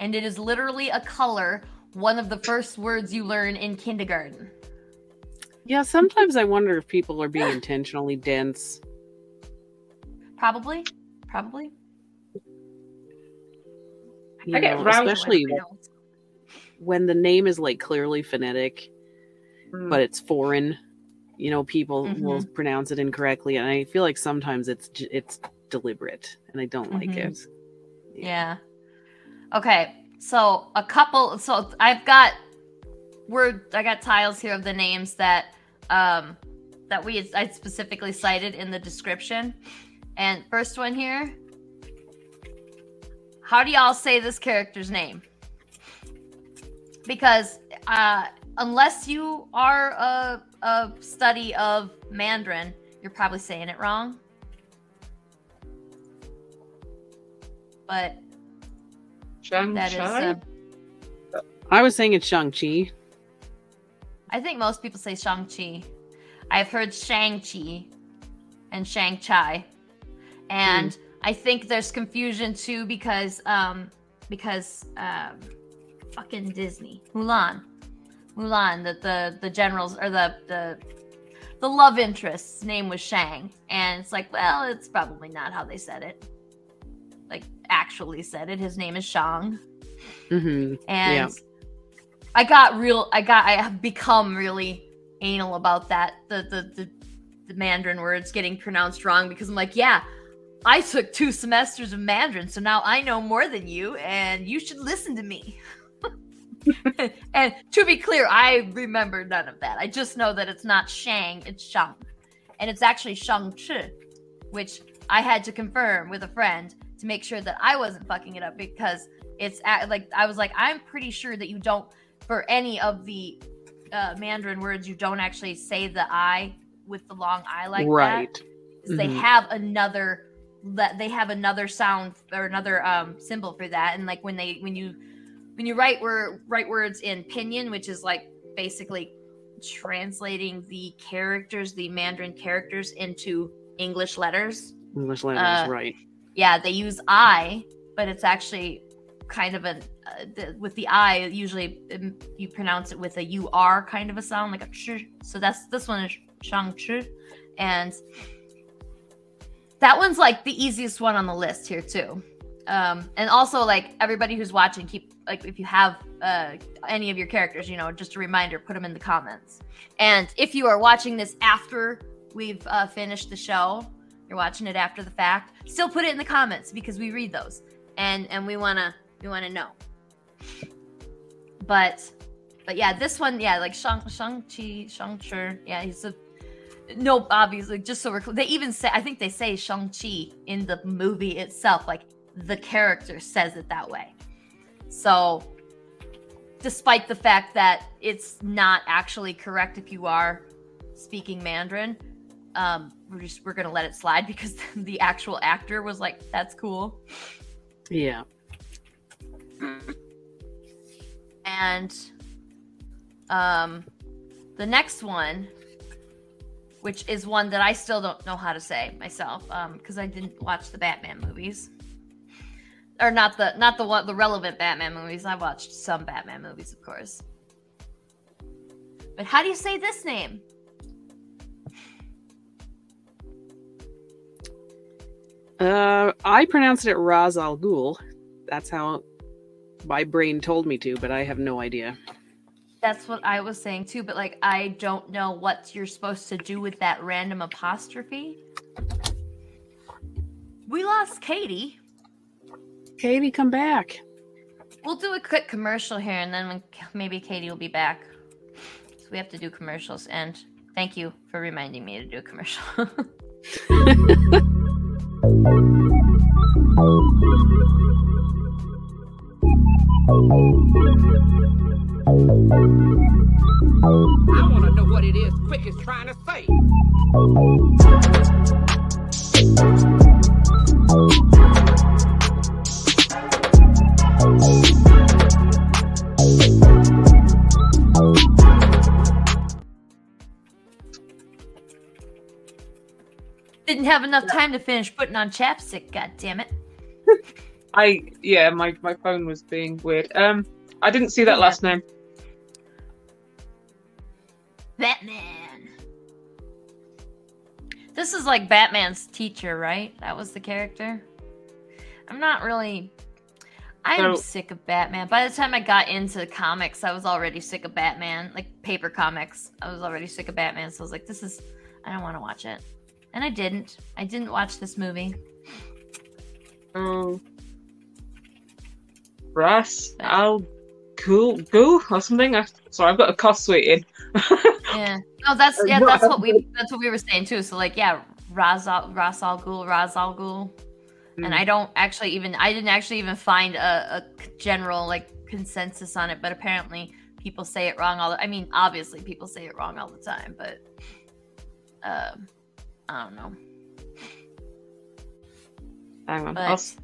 S1: And it is literally a color, one of the first words you learn in kindergarten.
S2: Yeah, sometimes I wonder if people are being intentionally dense.
S1: Probably. Probably.
S2: You
S3: I get
S2: know, especially when the name is like clearly phonetic,
S3: Hmm.
S2: but it's foreign. You know, people will
S1: Mm-hmm.
S2: pronounce it incorrectly, and I feel like sometimes it's it's deliberate, and I don't like
S1: Mhm.
S2: it.
S1: Yeah. Okay. So a couple so I've got we're I got tiles here of the names that um that we I specifically cited in the description. And first one here. How do y'all say this character's name? Because uh unless you are a a study of Mandarin, you're probably saying it wrong. But
S3: Shang
S1: that is uh,
S2: I was saying it's Shang Chi.
S1: I think most people say Shang-Chi. I've heard Shang-Chi and Shang-Chai. And I think there's confusion too because um because um fucking Disney. Mulan. Mulan, the the, the generals or the the the love interest's name was Shang. And it's like, well, it's probably not how they said it. Like actually said it. His name is Shang
S2: hmm
S1: and
S2: Yeah.
S1: I got real. I got. I have become really anal about that. The the the, the Mandarin words getting pronounced wrong because I'm like, yeah, I took two semesters of Mandarin, so now I know more than you, and you should listen to me. *laughs* and to be clear, I remember none of that. I just know that it's not Shang, it's Shang, and it's actually Shang Chi, which I had to confirm with a friend to make sure that I wasn't fucking it up because it's at, like I was like I'm pretty sure that you don't for any of the uh, Mandarin words you don't actually say the I with the long I like that.
S2: right.
S1: that. 'cause They have another that they have another sound or another um symbol for that and like when they when you when you write word write words in pinyin which is like basically translating the characters the Mandarin characters into English letters.
S2: English letters,
S1: Uh,
S2: right?
S1: Yeah, they use I, but it's actually kind of a uh, the, with the I. Usually, um, you pronounce it with a a U R kind of a sound, like a ch. So that's this one is Shang and that one's like the easiest one on the list here too. Um, and also, like everybody who's watching, keep like if you have uh, any of your characters, you know, just a reminder, put them in the comments. And if you are watching this after we've uh, finished the show, you're watching it after the fact, still put it in the comments because we read those and and we wanna we wanna know. But but yeah, this one, yeah, like Shang Shang Chi Shang Chi, yeah, he's a no, obviously, just so we're clear, they even say I think they say Shang Chi in the movie itself, like the character says it that way. So despite the fact that it's not actually correct if you are speaking Mandarin, um, we're just we're gonna let it slide because *laughs* the actual actor was like, "That's cool,"
S2: Yeah.
S1: And um, the next one, which is one that I still don't know how to say myself, um, because I didn't watch the Batman movies, or not the not the one the relevant Batman movies. I watched some Batman movies, of course. But how do you say this name?
S2: Uh, I pronounced it Raz Al Ghul. That's how my brain told me to, but I have no idea.
S1: That's what I was saying too, but like I don't know what you're supposed to do with that random apostrophe. We lost Katie.
S2: Katie, come back.
S1: We'll do a quick commercial here and then maybe Katie will be back. So we have to do commercials and thank you for reminding me to do a commercial. *laughs* *laughs*
S4: I want to know what it is Quick is trying to say.
S1: Didn't have enough time to finish putting on chapstick, god damn it. *laughs*
S3: I yeah, my my phone was being weird. Um, I didn't see that last name.
S1: Batman. This is like Batman's teacher, right? That was the character. I'm not really. I'm
S3: So-
S1: sick of Batman. By the time I got into comics, I was already sick of Batman, like paper comics. I was already sick of Batman, so I was like, "This is, I don't want to watch it," and I didn't. I didn't watch this movie.
S3: Oh, Brass Al Cool Goo or something. I, sorry, I've got a cough sweeting. *laughs*
S1: Yeah. No, that's
S3: Uh,
S1: yeah.
S3: no,
S1: That's what we. That's what we were saying too. So like, yeah, Raz al Ras al Ghul, Ras al Ghul. and
S3: Mm.
S1: I don't actually even I didn't actually even find a, a general like consensus on it, but apparently people say it wrong all. The, I mean, obviously people say it wrong all the time, but um, I don't know.
S3: Hang on.
S1: But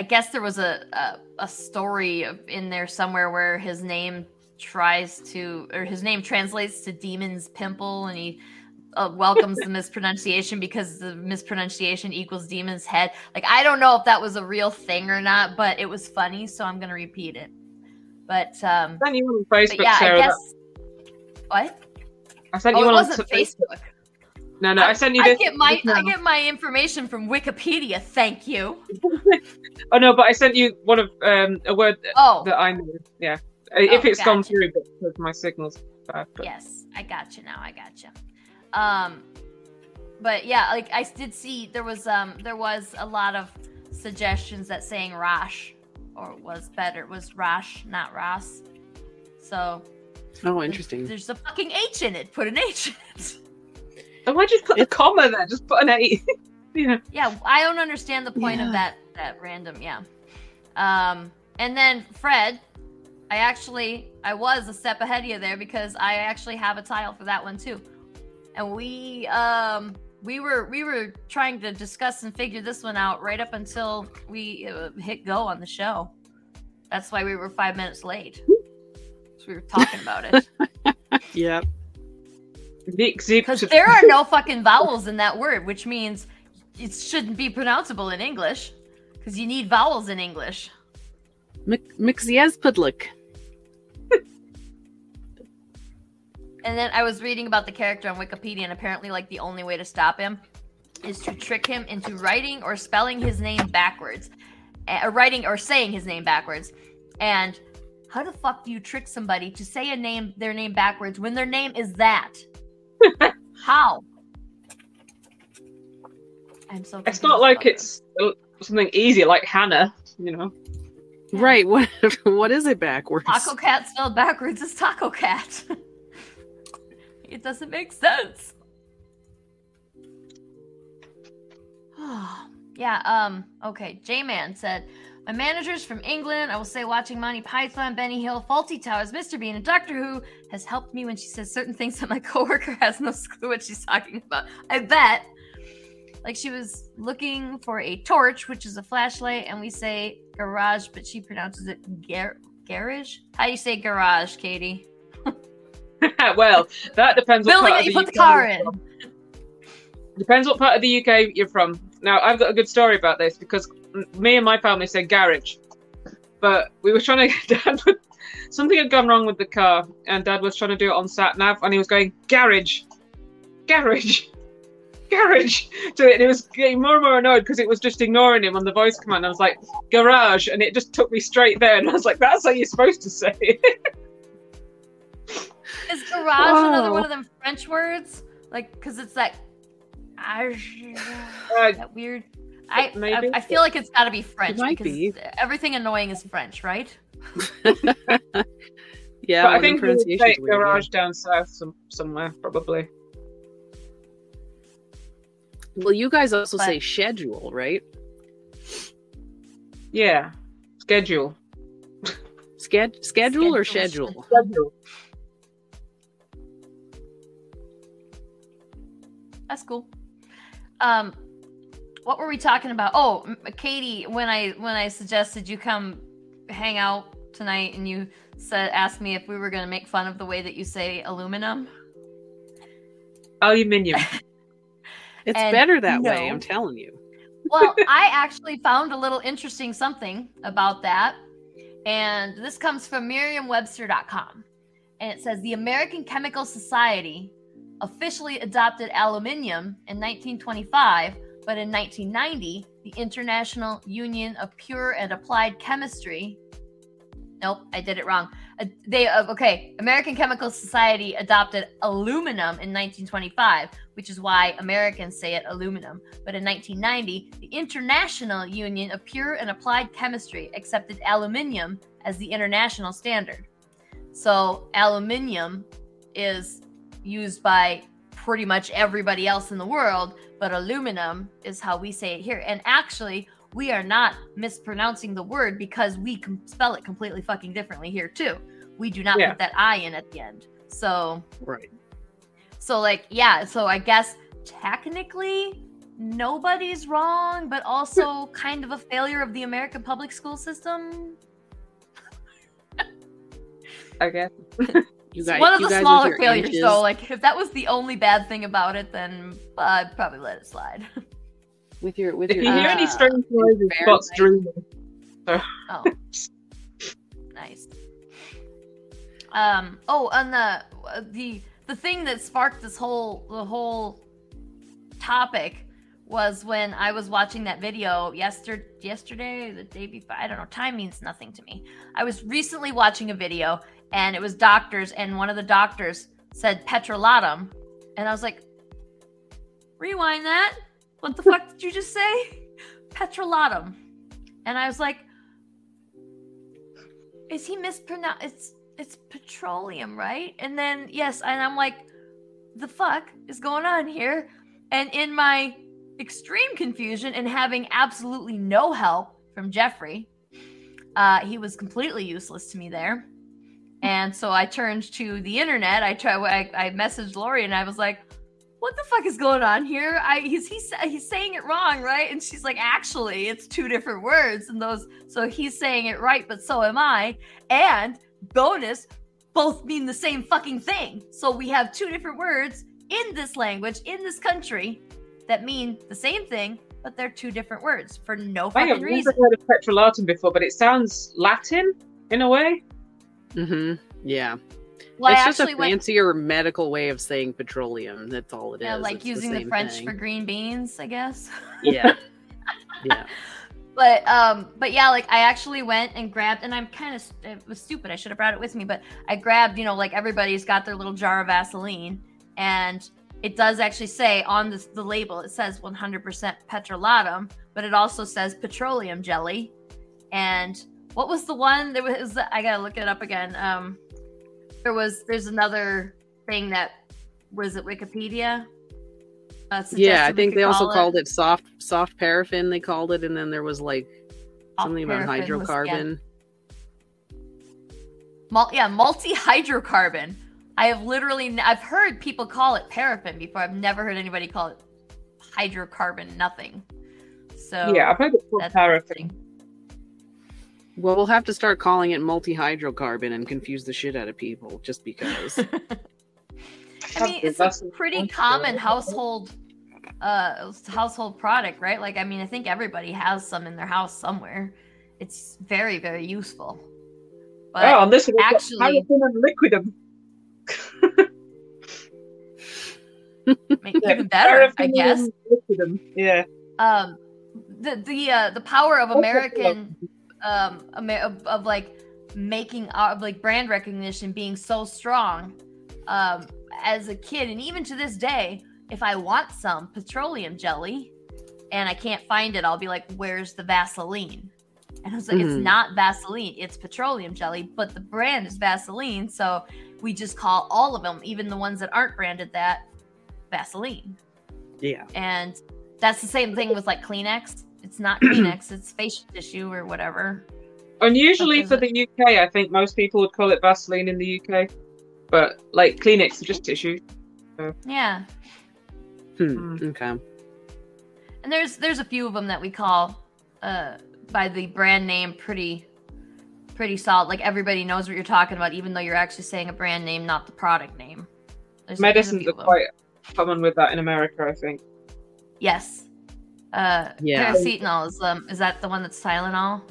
S1: I guess there was a a, a story in there somewhere where his name tries to or his name translates to demon's pimple, and he. Uh, welcomes the *laughs* mispronunciation because the mispronunciation equals demon's head. Like I don't know if that was a real thing or not, but it was funny, so I'm gonna repeat it. But um,
S3: I sent you on Facebook,
S1: but yeah,
S3: Sarah.
S1: I
S3: that-
S1: guess what?
S3: I sent
S1: Oh,
S3: you
S1: it
S3: on
S1: wasn't Facebook.
S3: No, no, I, sent you
S1: I get my I get my information from Wikipedia. Thank you. *laughs*
S3: Oh no, but I sent you one of um a word that,
S1: Oh,
S3: that I know. Yeah, Uh, if
S1: Oh,
S3: it's gone
S1: gotcha.
S3: through, but because my signal's bad. But
S1: yes, I got you now. I got you. Um, but yeah, like I did see there was um there was a lot of suggestions that saying Rosh or was better was Rosh, not Ross. So
S2: Oh, interesting.
S1: there's a fucking H in it. Put an H in it. *laughs*
S3: And why'd you put the comma there? Just put an eight. *laughs* yeah.
S1: yeah i don't understand the point
S2: Yeah.
S1: of that that random yeah um and then fred i actually i was a step ahead of you there because i actually have a tile for that one too and we um we were we were trying to discuss and figure this one out right up until we uh, hit go on the show that's why we were five minutes late so we were talking about it *laughs*
S2: Yep.
S3: Vic Zip.
S1: Because there are no *laughs* fucking vowels in that word, which means it shouldn't be pronounceable in English. Because you need vowels in English.
S2: Mixiezpudlik. *laughs*
S1: And then I was reading about the character on Wikipedia, and apparently, like, the only way to stop him is to trick him into writing or spelling his name backwards, uh, or writing or saying his name backwards. And how the fuck do you trick somebody to say a name, their name backwards, when their name is that? How? I'm so.
S3: It's not like it's something easy like Hannah, you know.
S2: Right. What *laughs* what is it backwards?
S1: this. Taco cat spelled backwards is taco cat. *laughs* it doesn't make sense. *sighs* yeah, um, okay. J Man said, My manager's from England. I will say watching Monty Python, Benny Hill, Fawlty Towers, Mr. Bean, and Doctor Who has helped me when she says certain things that my *laughs* coworker has no clue what she's talking about. I bet. Like she was looking for a torch, which is a flashlight, and we say garage, but she pronounces it gar- garage. How do you say garage, Katie? *laughs*
S3: well, that depends what
S1: Building
S3: part
S1: that
S3: of
S1: you
S3: the
S1: put the car in.
S3: Depends what part of the UK you're from. Now, I've got a good story about this because me and my family said garage, but we were trying *laughs* to. Dad, would- something had gone wrong with the car, and Dad was trying to do it on sat nav, and he was going garage, garage, *laughs* garage to it. And he was getting more and more annoyed because it was just ignoring him on the voice command. I was like garage, and it just took me straight there, and I was like, "That's how you're supposed to say it." *laughs*
S1: Is garage another one of them French words? Like, because it's that.
S3: Uh,
S1: that weird. I,
S3: Maybe.
S1: I I feel like it's got to be French
S2: might
S1: because
S2: be.
S1: everything annoying is French, right? *laughs*
S2: yeah,
S3: but I think we would
S2: pronunciation's
S3: say
S2: weird, yeah.
S3: garage down south some, somewhere, probably.
S2: Well, you guys also
S1: But-
S2: say schedule, right?
S3: Yeah. Schedule.
S2: Sched- schedule or
S1: Schedule.
S2: schedule?
S3: Schedule.
S1: That's cool. Um, what were we talking about? Oh, Katie, when I when I suggested you come hang out tonight, and you said asked me if we were going to make fun of the way that you say aluminum.
S3: Aluminium. *laughs*
S2: It's
S1: And
S2: better that way. I'm telling you.
S1: Well, *laughs* I actually found a little interesting something about that. And this comes from Merriam-Webster.com. And it says the American Chemical Society officially adopted aluminium in 1925, but in 1990, the International Union of Pure and Applied Chemistry. Nope, I did it wrong. Uh, they uh, okay. American Chemical Society adopted aluminum in 1925, which is why Americans say it aluminum. But in 1990, the International Union of Pure and Applied Chemistry accepted aluminium as the international standard. So, aluminium is used by pretty much everybody else in the world, but aluminum is how we say it here. And actually, we are not mispronouncing the word because we spell it completely fucking differently here, too. We do not
S3: Yeah.
S1: put that I in at the end. So,
S2: Right.
S1: so like, yeah, so I guess technically nobody's wrong, but also kind of a failure of the American public school system.
S3: I guess. *laughs*
S2: You guys,
S1: one of
S2: you
S1: the
S2: guys
S1: smaller failures,
S2: inches.
S1: though. Like, if that was the only bad thing about it, then I'd probably let it slide. *laughs*
S2: with your with
S3: If
S2: your
S3: you hear any
S2: uh,
S3: strange noises, Scott's dreaming.
S1: Oh, *laughs* nice. Um. Oh, and the the the thing that sparked this whole the whole topic was when I was watching that video yesterday, yesterday, the day before. I don't know. Time means nothing to me. I was recently watching a video, and it was doctors, and one of the doctors said petrolatum, and I was like, "Rewind that! What the fuck did you just say? Petrolatum?" And I was like, is he mispronounced? It's it's petroleum, right? And then yes, and I'm like, the fuck is going on here? And in my extreme confusion and having absolutely no help from Jeffrey, uh, he was completely useless to me there. And so I turned to the internet. I try. I, I messaged Lori and I was like, "What the fuck is going on here? I he's he's he's saying it wrong, right?" And she's like, "Actually, it's two different words, and those so he's saying it right, but so am I." And bonus, both mean the same fucking thing. So we have two different words in this language, in this country, that mean the same thing, but they're two different words for no fucking reason.
S3: I have
S1: fucking
S3: never heard of petrolatum before, but it sounds Latin in a way.
S2: Hmm Yeah.
S1: Well,
S2: it's
S1: I
S2: just a
S1: actually went,
S2: fancier medical way of saying petroleum. That's all it is.
S1: yeah, like
S2: It's
S1: using the,
S2: same
S1: French
S2: thing.
S1: for green beans, I guess.
S2: Yeah. *laughs* yeah.
S1: but um but yeah like i actually went and grabbed and i'm kind of it was stupid i should have brought it with me but i grabbed you know like everybody's got their little jar of vaseline and it does actually say on this, the label it says 100% petrolatum but it also says petroleum jelly and what was the one there was i gotta look it up again um there was there's another thing that was it wikipedia uh,
S2: Yeah, I think
S1: could
S2: they also
S1: call
S2: called it soft soft paraffin. They called it, and then there was like something about
S1: paraffin was- yeah.
S2: hydrocarbon.
S1: Mul- yeah, multi-hydrocarbon. I have literally n- I've heard people call it paraffin before. I've never heard anybody call it hydrocarbon. Nothing. So
S3: yeah, I've heard it called
S1: that's
S3: paraffin.
S1: Interesting.
S2: Well, we'll have to start calling it multi hydrocarbon and confuse the shit out of people just because. *laughs*
S1: I mean, it's a pretty common household uh household product, right? Like I mean, I think everybody has some in their house somewhere. It's very very useful. But
S3: oh, on this one, it's got
S1: actually-
S3: paraffinum liquidum. *laughs*
S1: make even better, I guess.
S3: liquidum. Yeah.
S1: um the the uh the power of american um of, of like making uh, of like brand recognition being so strong um as a kid and even to this day if i want some petroleum jelly and i can't find it i'll be like where's the vaseline and i was like it's
S2: Mhm.
S1: not vaseline it's petroleum jelly but the brand is vaseline so we just call all of them even the ones that aren't branded that vaseline
S2: yeah.
S1: and that's the same thing with like Kleenex. It's not *clears throat* Kleenex, it's facial tissue or whatever.
S3: Unusually
S1: What is
S3: for the UK, I think most people would call it Vaseline in the UK. But like Kleenex is just tissue.
S1: Yeah.
S2: Hmm. Okay.
S1: And there's there's a few of them that we call uh by the brand name pretty pretty solid. Like everybody knows what you're talking about, even though you're actually saying a brand name, not the product name. There's, there's
S3: Medicines
S1: few
S3: are quite common with that in America, I think.
S1: Yes. Uh
S2: Yeah.
S1: paracetamol is um is that the one that's Tylenol?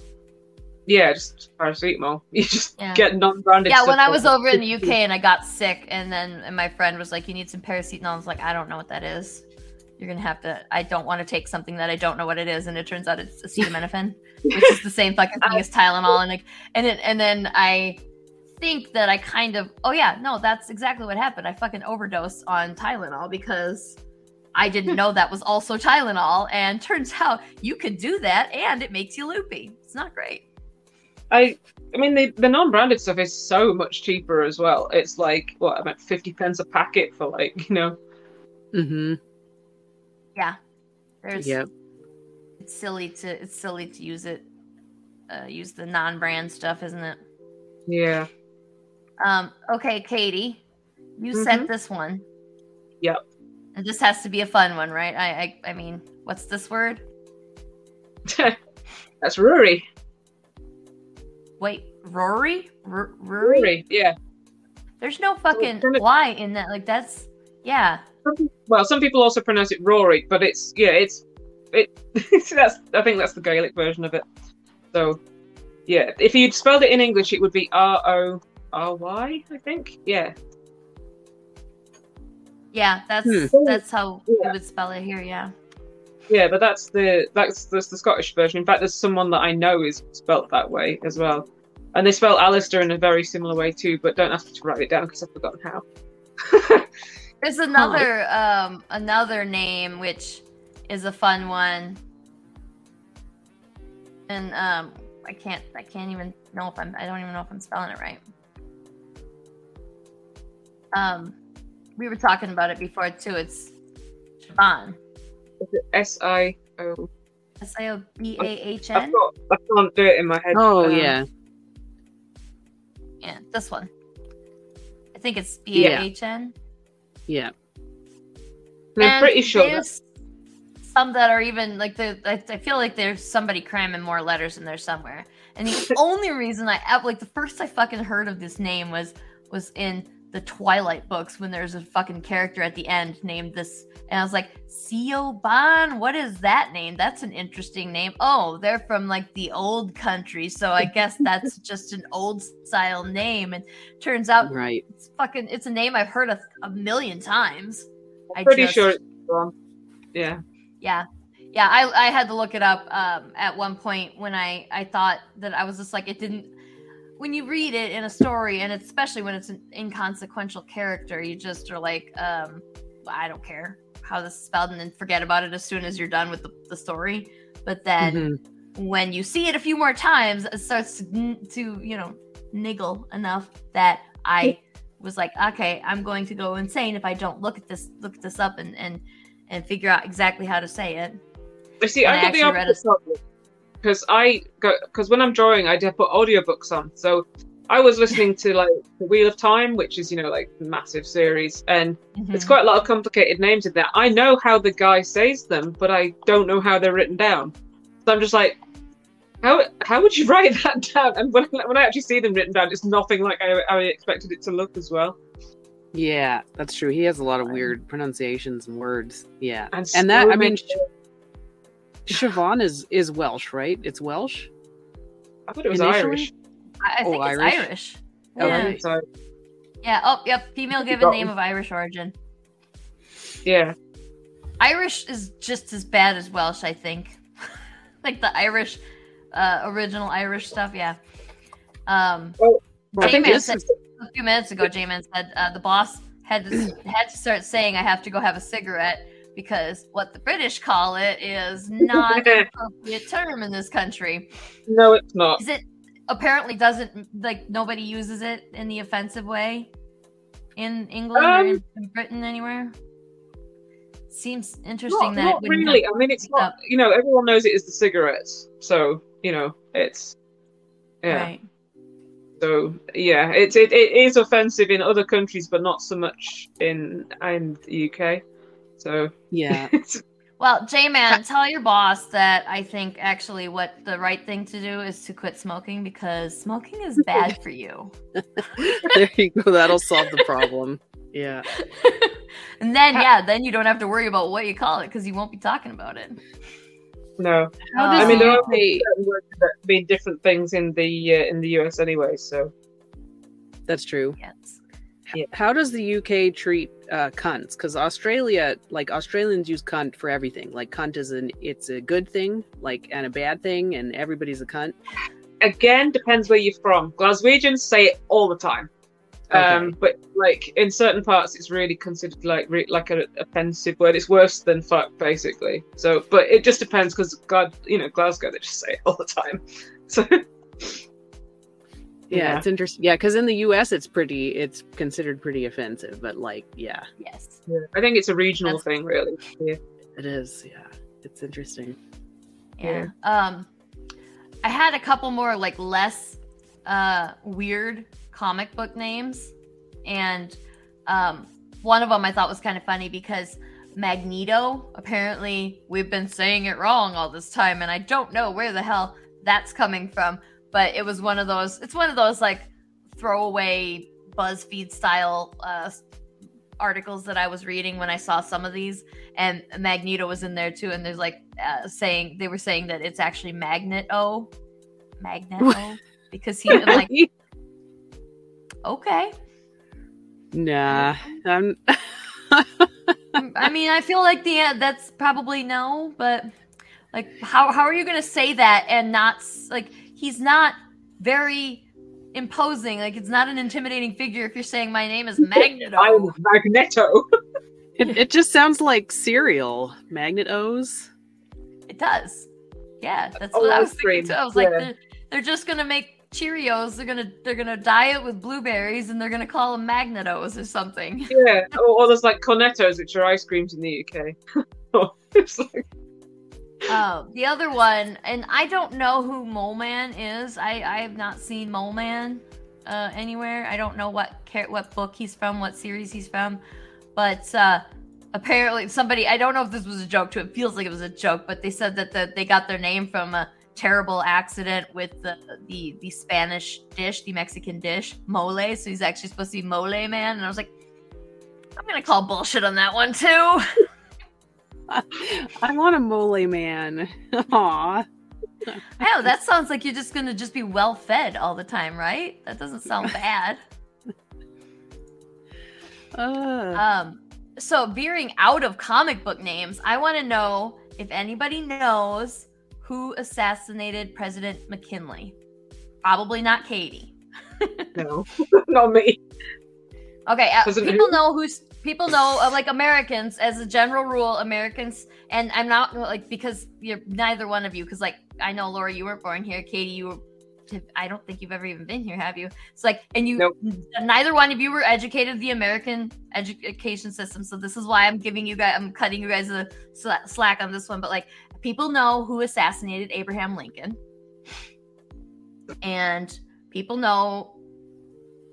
S3: Yeah, just paracetamol. *laughs* You just
S1: Yeah.
S3: get non-branded.
S1: Yeah, when I was over in the UK and I got sick, and then and my friend was like, "You need some paracetamol." I was like, "I don't know what that is. You're gonna have to. I don't want to take something that I don't know what it is." And it turns out it's acetaminophen, *laughs* which is the same fucking thing as Tylenol. And like, and it, and then I think that I kind of, oh yeah, no, that's exactly what happened. I fucking overdosed on Tylenol because I didn't know that was also Tylenol. And turns out you could do that, and it makes you loopy. It's not great.
S3: I, I mean, the, the non-branded stuff is so much cheaper as well. It's like what about fifty pence a packet for like you know.
S2: Mm-hmm. Yeah.
S1: There's
S2: Yep.
S1: it's silly to it's silly to use it uh use the non-brand stuff isn't it
S3: Yeah.
S1: um okay katie you
S3: Mhm.
S1: sent this one
S3: Yep.
S1: And this has to be a fun one right i i, I mean what's this word *laughs*
S3: That's Rory.
S1: wait rory R- rory
S3: Rory. Yeah.
S1: there's no fucking
S3: of-
S1: in that like that's yeah
S3: Well, some people also pronounce it Rory, but it's yeah, it's it. *laughs* that's I think that's the Gaelic version of it. So yeah, if you'd spelled it in English, it would be R O R Y. I think. Yeah.
S1: Yeah that's
S2: Hmm.
S1: that's how we
S3: Yeah.
S1: would spell it here yeah
S3: Yeah, but that's the that's that's the Scottish version. In fact, there's someone that I know is spelt that way as well, and they spell Alistair in a very similar way too. But don't ask me to write it down because I've forgotten how. *laughs*
S1: There's another um another name which is a fun one. And um I can't I can't even know if I'm I don't even know if I'm spelling it right. Um we were talking about it before too. It's Siobhan.
S3: S I O.
S1: S I O B A H
S3: I've
S1: N.
S3: can't do it in my head.
S2: Oh
S3: Um,
S2: yeah.
S1: Yeah, this one. I think it's B A H N.
S2: Yeah.
S3: and I'm pretty sure. that-
S1: some that are even like the. I, I feel like there's somebody cramming more letters in there somewhere. And the *laughs* only reason I ever like the first I fucking heard of this name was was in the Twilight books when there's a fucking character at the end named this, and I was like, Siobhan, what is that name? That's an interesting name. Oh, they're from like the old country, so I *laughs* guess that's just an old style name. And turns out
S2: Right.
S1: it's fucking it's a name I've heard a, a million times. I'm
S3: Pretty
S1: just-
S3: sure it's wrong. Yeah.
S1: yeah yeah i i had to look it up um at one point when i i thought that i was just like it didn't when you read it in a story and especially when it's an inconsequential character you just are like um i don't care how this is spelled and then forget about it as soon as you're done with the, the story but then
S2: Mhm.
S1: when you see it a few more times it starts to, to you know niggle enough that i was like okay i'm going to go insane if i don't look at this look this up and and and figure out exactly how to say it
S3: I see.
S1: And
S3: I
S1: I
S3: got the
S1: actually
S3: opposite problem because I go because when I'm drawing, I do put audiobooks on. So I was listening to like the Wheel of Time, which is you know like a massive series, and it's
S1: Mhm.
S3: quite a lot of complicated names in there. I know how the guy says them, but I don't know how they're written down. So I'm just like, how how would you *laughs* write that down? And when when I actually see them written down, it's nothing like I, I expected it to look as well.
S2: Yeah, that's true. He has a lot of weird pronunciations and words. Yeah.
S3: And,
S2: And that I mean Siobhan is is Welsh, right? It's Welsh.
S3: I thought it was
S2: initially?
S3: Irish.
S1: I, I
S2: Oh,
S1: think it's
S2: Irish?
S1: Irish.
S2: Oh,
S1: Yeah.
S2: really?
S1: Yeah. Oh, yep. Female given name of Irish origin.
S3: yeah,
S1: Irish is just as bad as Welsh, I think. *laughs* like the Irish, uh, original Irish stuff. Yeah. Um,
S3: I think
S1: J-Man
S3: it's
S1: said a few minutes ago, J-Man said uh, the boss had to *clears throat* had to start saying, "I have to go have a cigarette." Because what the British call it is not an *laughs* appropriate term in this country.
S3: no, it's not.
S1: Is it apparently doesn't like nobody uses it in the offensive way in England or
S3: Um,
S1: in, in Britain anywhere? Seems interesting
S3: Not,
S1: that
S3: not really. I mean, it's not.
S1: up.
S3: You know, everyone knows it is the cigarettes, so you know it's. Yeah.
S1: Right.
S3: So yeah, it, it it is offensive in other countries, but not so much in in the UK. So
S2: Yeah. *laughs*
S1: Well, J Man, tell your boss that I think actually what the right thing to do is to quit smoking because smoking is bad for you. *laughs*
S2: there you go. That'll solve the problem. Yeah. *laughs*
S1: and then yeah, then you don't have to worry about what you call it because you won't be talking about it.
S3: no,
S2: How does
S3: I mean there are
S2: UK
S3: certain words that mean different things in the uh, in the US anyway. So
S2: That's true.
S1: Yes.
S3: Yeah.
S2: How does the UK treat uh, cunts? Because Australia, like Australians, use cunt for everything. Like cunt is an it's a good thing, like and a bad thing, and everybody's a cunt.
S3: again, depends where you're from. Glaswegians say it all the time. Um, but like in certain parts, it's really considered like re- like an offensive word. It's worse than fuck, basically. So, but it just depends because God, you know, Glasgow, they just say it all the time. *laughs* So,
S2: Yeah,
S3: Yeah.
S2: it's interesting. Yeah, because in the U.S. it's pretty, it's considered pretty offensive. But like, yeah,
S1: Yes.
S3: I think it's a regional
S1: That's-
S3: thing, really. Yeah.
S2: it is. Yeah, it's interesting.
S1: Yeah. Um I had a couple more like less uh weird comic book names and um one of them I thought was kind of funny because Magneto apparently we've been saying it wrong all this time and I don't know where the hell that's coming from but it was one of those it's one of those like throwaway BuzzFeed style uh articles that I was reading when I saw some of these and Magneto was in there too. And there's like uh, saying they were saying that it's actually Magneto, Magneto, because he like *laughs* okay.
S2: nah, I'm. *laughs*
S1: I mean, I feel like the that's probably no, but like how how are you gonna say that and not like he's not very imposing. Like it's not an intimidating figure if you're saying my name is *laughs* Magneto.
S3: I'm Magneto.
S2: It, it just sounds like cereal. Magnetos.
S1: It does. Yeah, that's
S3: Oh,
S1: what I
S3: ice
S1: was thinking too. I was like, they're, they're just gonna make Cheerios. They're gonna they're gonna dye it with blueberries, and they're gonna call them Magnetos or something.
S3: yeah. Or, or there's like cornettos, which are ice creams in the UK. *laughs* it's like,
S1: Oh, the other one, and I don't know who Mole Man is. I I have not seen Mole Man uh, anywhere. I don't know what what book he's from, what series he's from, but uh, apparently somebody I don't know if this was a joke too. It feels like it was a joke, but they said that the, they got their name from a terrible accident with the the the Spanish dish, the Mexican dish, mole. So he's actually supposed to be mole man, and I was like, I'm gonna call bullshit on that one too. *laughs* *laughs*
S2: I want a mole man. *laughs* Aw.
S1: Hell, that sounds like you're just gonna just be well fed all the time, right? That doesn't sound *laughs* bad.
S2: Uh,
S1: Um, so veering out of comic book names, I want to know if anybody knows who assassinated President McKinley. Probably not Katie.
S3: No, not me.
S1: Okay, uh, people
S3: who?
S1: know who's people know uh, like Americans as a general rule. Americans, and I'm not like because you're neither one of you. Because like I know Laura, you weren't born here. Katie, you were. I don't think you've ever even been here, have you? It's like, and you,
S3: Nope.
S1: neither one of you were educated the American education system. So this is why I'm giving you guys, I'm cutting you guys a sla- slack on this one. But like, people know who assassinated Abraham Lincoln, and people know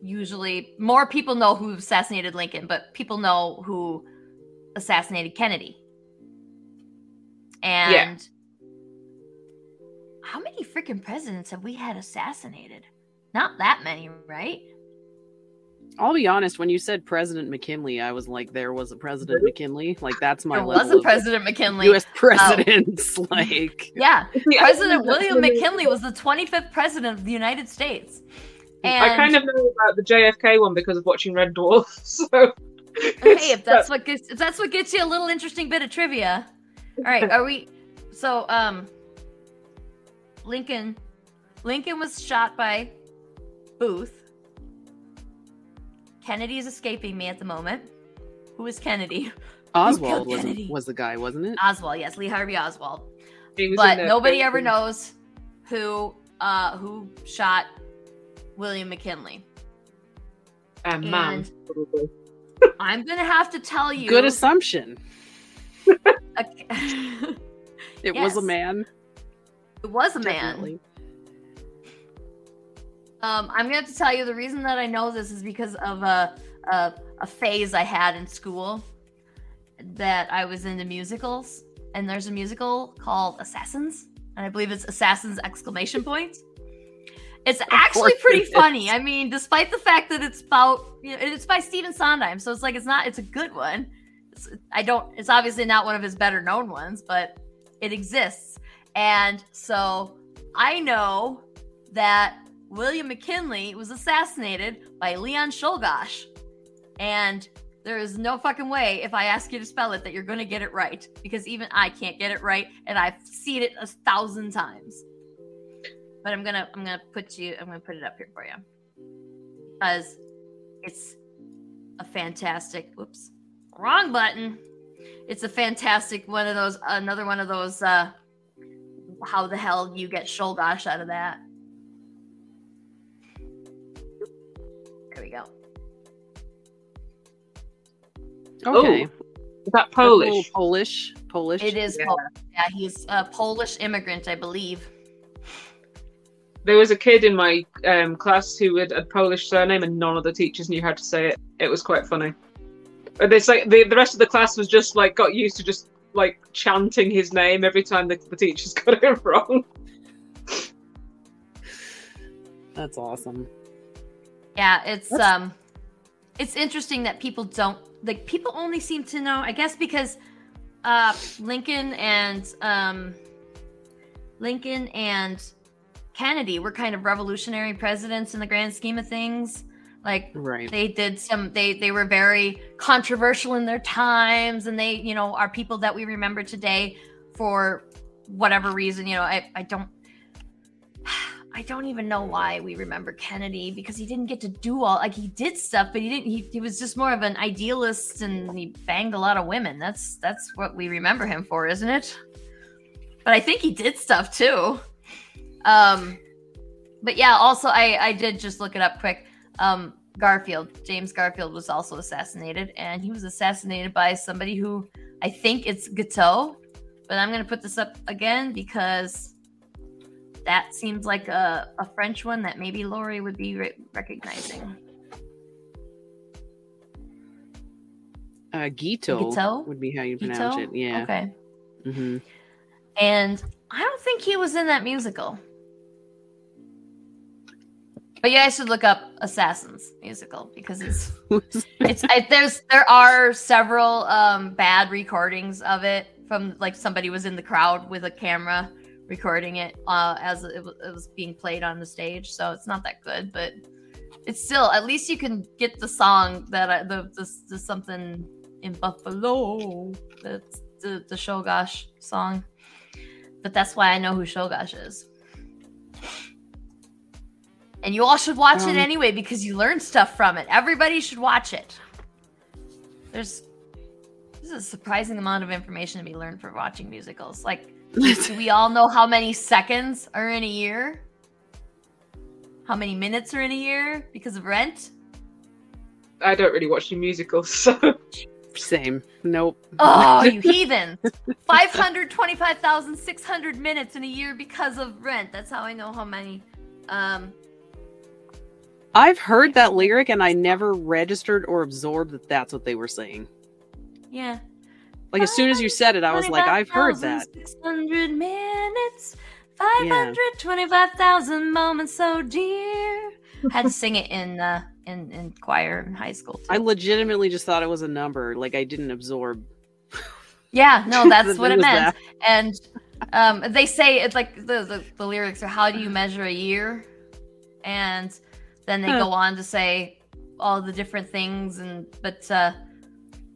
S1: usually more people know who assassinated Lincoln, but people know who assassinated Kennedy. And how many freaking presidents have we had assassinated? Not that many, right?
S2: I'll be honest. When you said President McKinley, I was like, there was a President McKinley. Like that's my
S1: there
S2: level
S1: was a President McKinley.
S2: U.S. Oh. presidents. *laughs* like,
S1: Yeah, *laughs*
S3: Yeah,
S1: President William McKinley was the 25th president of the United States. And
S3: I kind of know about the JFK one because of watching Red Dwarf. *laughs* So
S1: hey, if that's what gets if that's what gets you a little interesting bit of trivia. All right, are we so um Lincoln Lincoln was shot by Booth. Kennedy is escaping me at the moment. Who is Kennedy?
S2: Oswald was
S1: Kennedy?
S2: was the guy, wasn't it?
S1: Oswald, yes, Lee Harvey Oswald. But nobody ever knows who uh who shot William McKinley.
S3: A man,
S1: And-
S3: probably.
S1: I'm gonna have to tell you
S2: Good assumption. *laughs*
S1: a-
S2: It was a man.
S1: it was a man. Um, I'm gonna have to tell you the reason that I know this is because of a, a a phase I had in school that I was into musicals, and there's a musical called Assassins, and I believe it's Assassins exclamation point. It's actually pretty
S2: it is.
S1: funny. I mean, despite the fact that it's about you know, it's by Stephen Sondheim, so it's like it's not it's a good one. It's, I don't. It's obviously not one of his better known ones, but it exists, and so I know that William McKinley was assassinated by Leon Czolgosz. And there is no fucking way if I ask you to spell it that you're going to get it right because even I can't get it right and I've seen it a thousand times. But I'm going to I'm going to put you I'm going to put it up here for you. Cuz it's a fantastic whoops. Wrong button. It's a fantastic one of those another one of those uh how the hell you get Czolgosz out of that? There we go.
S2: Okay.
S3: Is that
S2: That's a little
S3: Polish?
S2: Polish. Polish.
S1: It is
S3: Yeah.
S1: Polish. Yeah, he's a Polish immigrant, I believe.
S3: There was a kid in my um, class who had a Polish surname, and none of the teachers knew how to say it. It was quite funny. But It's like the, the rest of the class was just like got used to just like chanting his name every time the, the teachers *laughs* got it wrong.
S2: That's awesome.
S1: Yeah, it's
S2: That's-
S1: um it's interesting that people don't like people only seem to know, I guess because uh Lincoln and um Lincoln and Kennedy were kind of revolutionary presidents in the grand scheme of things. Like
S2: Right.
S1: they did some they they were very controversial in their times and they you know are people that we remember today for whatever reason you know i i don't *sighs* i don't even know why we remember kennedy because he didn't get to do all like he did stuff but he didn't he, he was just more of an idealist and he banged a lot of women that's that's what we remember him for isn't it but i think he did stuff too um but yeah also i i did just look it up quick um Garfield, James Garfield was also assassinated, and he was assassinated by somebody who I think it's Guiteau, but I'm gonna put this up again because that seems like a, a French one that maybe Lori would be re- recognizing.
S2: Uh,
S1: Guiteau
S2: would be how you pronounce it. Yeah.
S1: Okay.
S2: hmm
S1: and I don't think he was in that musical. But you guys should look up Assassins musical because it's *laughs* it's I, there's there are several um bad recordings of it from like somebody was in the crowd with a camera recording it uh as it was, it was being played on the stage. So it's not that good but it's still at least you can get the song that I, the, the the something in Buffalo that's the the Czolgosz song. But that's why I know who Czolgosz is and you all should watch
S2: Um,
S1: it anyway because you learn stuff from it everybody should watch it there's this is a surprising amount of information to be learned for watching musicals like *laughs* do we all know how many seconds are in a year? How many minutes are in a year because of rent?
S3: I don't really watch any musicals, *laughs* so
S2: Same. Nope.
S1: Oh, you *laughs* heathens! 525,600 minutes in a year because of rent. That's how I know how many. Um,
S2: I've heard that lyric and I never registered or absorbed that that's what they were saying.
S1: yeah.
S2: Like as soon as you said it, I was like, I've heard that.
S1: 600 minutes, 525,000 moments so dear. Had to sing it in uh, in in choir in high school. Too.
S2: I legitimately just thought it was a number. Like I didn't absorb.
S1: Yeah, no, *laughs* that's what it meant.
S2: that.
S1: And um, they say it's like the, the the lyrics are how do you measure a year, and then they
S2: Huh.
S1: go on to say all the different things and but uh,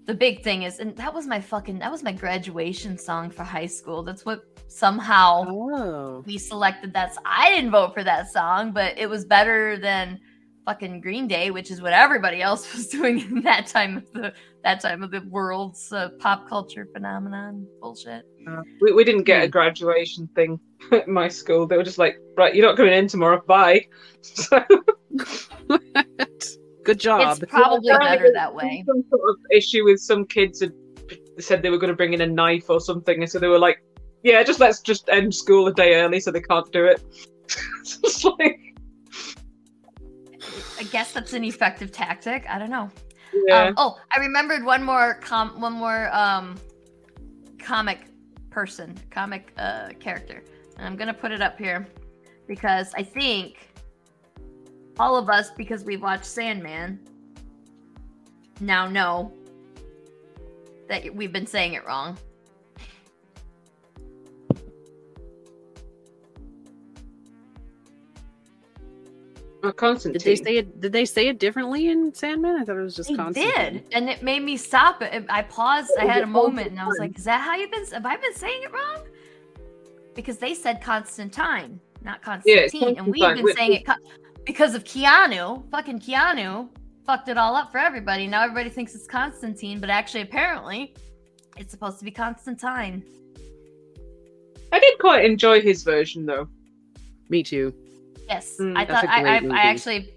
S1: the big thing is and that was my fucking that was my graduation song for high school. That's what somehow
S2: Oh.
S1: we selected that. I didn't vote for that song, but it was better than fucking Green Day, which is what everybody else *laughs* was doing in that time of the that time of the world's uh, pop culture phenomenon bullshit.
S3: uh, we, we didn't get a
S2: Hmm.
S3: graduation thing *laughs* at my school. They were just like, right, you're not coming in tomorrow. Bye. *laughs* So,
S2: Good job.
S1: It's probably
S3: apparently
S1: better that way.
S3: Some sort of issue with some kids had said they were going to bring in a knife or something, and so they were like, "Yeah, just let's just end school a day early so they can't do it." *laughs* It's like,
S1: I guess that's an effective tactic. I don't know.
S3: yeah.
S1: Um, oh, I remembered one more com one more um comic person, comic uh character. And I'm gonna put it up here because I think all of us, because we've watched Sandman, now know that we've been saying it wrong.
S3: Oh, Constantine.
S2: Did they say it? Did they say it differently in Sandman? I thought it was just
S1: They
S2: Constantine.
S1: did, and it made me stop it. I paused. I had a moment, and I was like, "Is that how you've been? Have I been saying it wrong?" Because they said Constantine, not
S3: Yeah,
S1: Constantine, and we've been saying it co- because of Keanu. Fucking Keanu fucked it all up for everybody. Now everybody thinks it's Constantine, but actually, apparently, it's supposed to be Constantine.
S3: I did quite enjoy his version though.
S2: Me too.
S1: Yes,
S3: Mm,
S1: I thought
S2: a
S1: I, I,
S2: great movie.
S1: I actually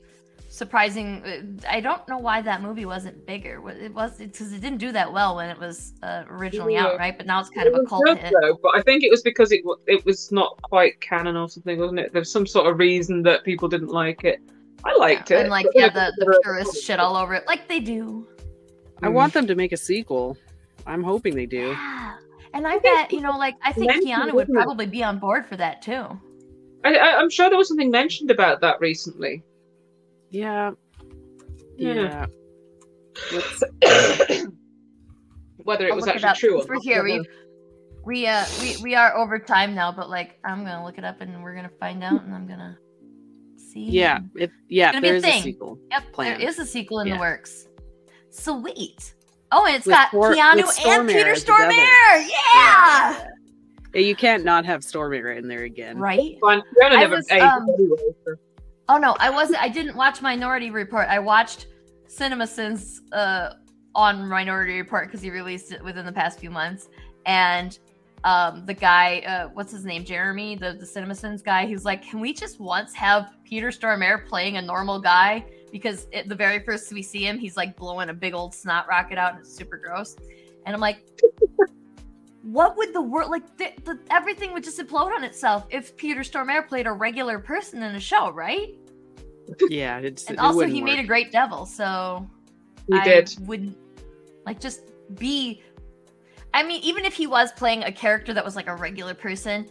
S1: surprising. uh, I don't know why that movie wasn't bigger. It was because it didn't do that well when it was uh, originally out, right? But now it's kind of a cult hit.
S3: though, but I think it was because it it was not quite canon or something, wasn't it? There's was some sort of reason that people didn't like it. I liked it.
S1: and like yeah, the,
S3: there
S1: the
S3: were-
S1: purists shit all over it, like they do.
S2: I
S3: Mm.
S2: want them to make a sequel. I'm hoping they do.
S1: Yeah. And I bet you know, like I think
S3: mentioned,
S1: Keanu would probably be on board for that too.
S3: I, I, I'm sure there was something mentioned about that recently.
S2: Yeah.
S3: Yeah.
S2: Yeah. *coughs*
S3: Whether it
S1: I'll
S3: was
S1: look it
S3: actually true or
S1: Since we're
S3: not.
S1: here. We we uh we we are over time now, but like I'm gonna look it up and we're gonna find out, and I'm gonna see.
S2: yeah. It, yeah.
S1: gonna be a
S2: There's a, sequel.
S1: Yep,
S2: planned.
S1: there is a sequel in
S2: Yeah.
S1: the works. Sweet. Oh, and it's
S2: With
S1: got
S2: Thor-
S1: Keanu and Peter
S2: as the devil.
S1: Stormare. Yeah.
S2: Yeah, You can't not have Stormare in there again.
S1: Right.
S3: Fine. Fiona
S1: I
S3: never
S1: was, um,
S3: anyway, so-
S1: Oh no, I wasn't. I didn't watch Minority Report. I watched CinemaSins uh, on Minority Report because he released it within the past few months, and um, the guy, uh, what's his name, Jeremy, the the CinemaSins guy, he's like, "Can we just once have Peter Stormare playing a normal guy?" Because it, the very first we see him, he's like blowing a big old snot rocket out, and it's super gross. And I'm like, what would the world like? The, the, everything would just implode on itself if Peter Stormare played a regular person in a show, right?
S2: Yeah. It's,
S1: And
S2: it
S1: also,
S2: wouldn't
S1: he made a great devil, so
S3: He
S1: I
S3: did.
S1: would like just be. I mean, even if he was playing a character that was like a regular person,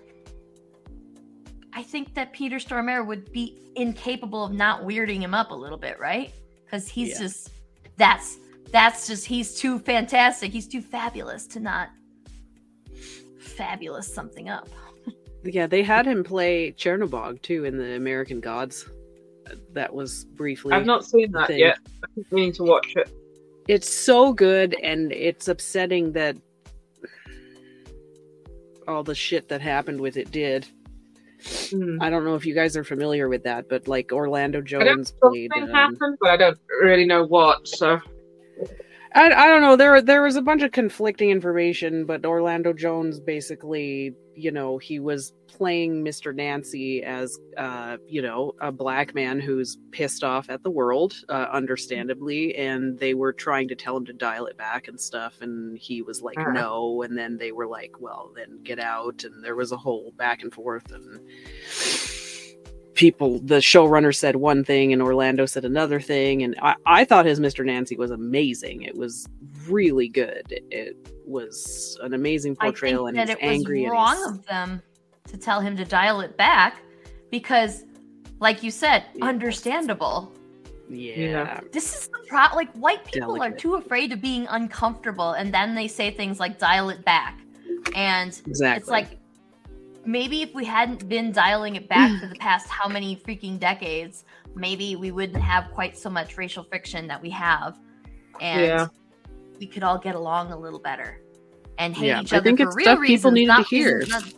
S1: I think that Peter Stormare would be incapable of not weirding him up a little bit, right? Because he's
S2: Yeah.
S1: just that's that's just he's too fantastic. He's too fabulous to not fabulous something up.
S2: Yeah, they had him play Chernobog too in the American Gods. That was briefly.
S3: I've not seen that
S2: thing.
S3: yet. I keep meaning to watch it.
S2: It's so good, and it's upsetting that all the shit that happened with it did.
S3: Hmm.
S2: I don't know if you guys are familiar with that, but like Orlando
S3: I
S2: Jones played.
S3: something
S2: um,
S3: happened, but I don't really know what. So
S2: I, I don't know. There there was a bunch of conflicting information, but Orlando Jones basically, you know, he was playing Mr. Nancy as, uh, you know, a black man who's pissed off at the world, uh, understandably, and they were trying to tell him to dial it back and stuff, and he was like,
S3: Ah.
S2: no, and then they were like, well, then get out, and there was a whole back and forth, and people the showrunner said one thing and Orlando said another thing and I, I thought his Mr. Nancy was amazing. It was really good. It, it was an amazing portrayal
S1: I
S2: and
S1: think
S2: he's
S1: that it was
S2: angry and
S1: wrong of them to tell him to dial it back because, like you said,
S2: Yeah.
S1: understandable.
S2: yeah.
S3: Yeah.
S1: This is the pro. Like white people are too afraid of being uncomfortable, and then they say things like "dial it back," and
S2: Exactly.
S1: it's like maybe if we hadn't been dialing it back for the past how many freaking decades, maybe we wouldn't have quite so much racial friction that we have, and
S3: Yeah.
S1: we could all get along a little better and hate
S2: Yeah,
S1: each
S2: I
S1: other
S2: think
S1: for
S2: it's
S1: real
S2: stuff people
S1: reasons,
S2: needed to hear.
S1: not-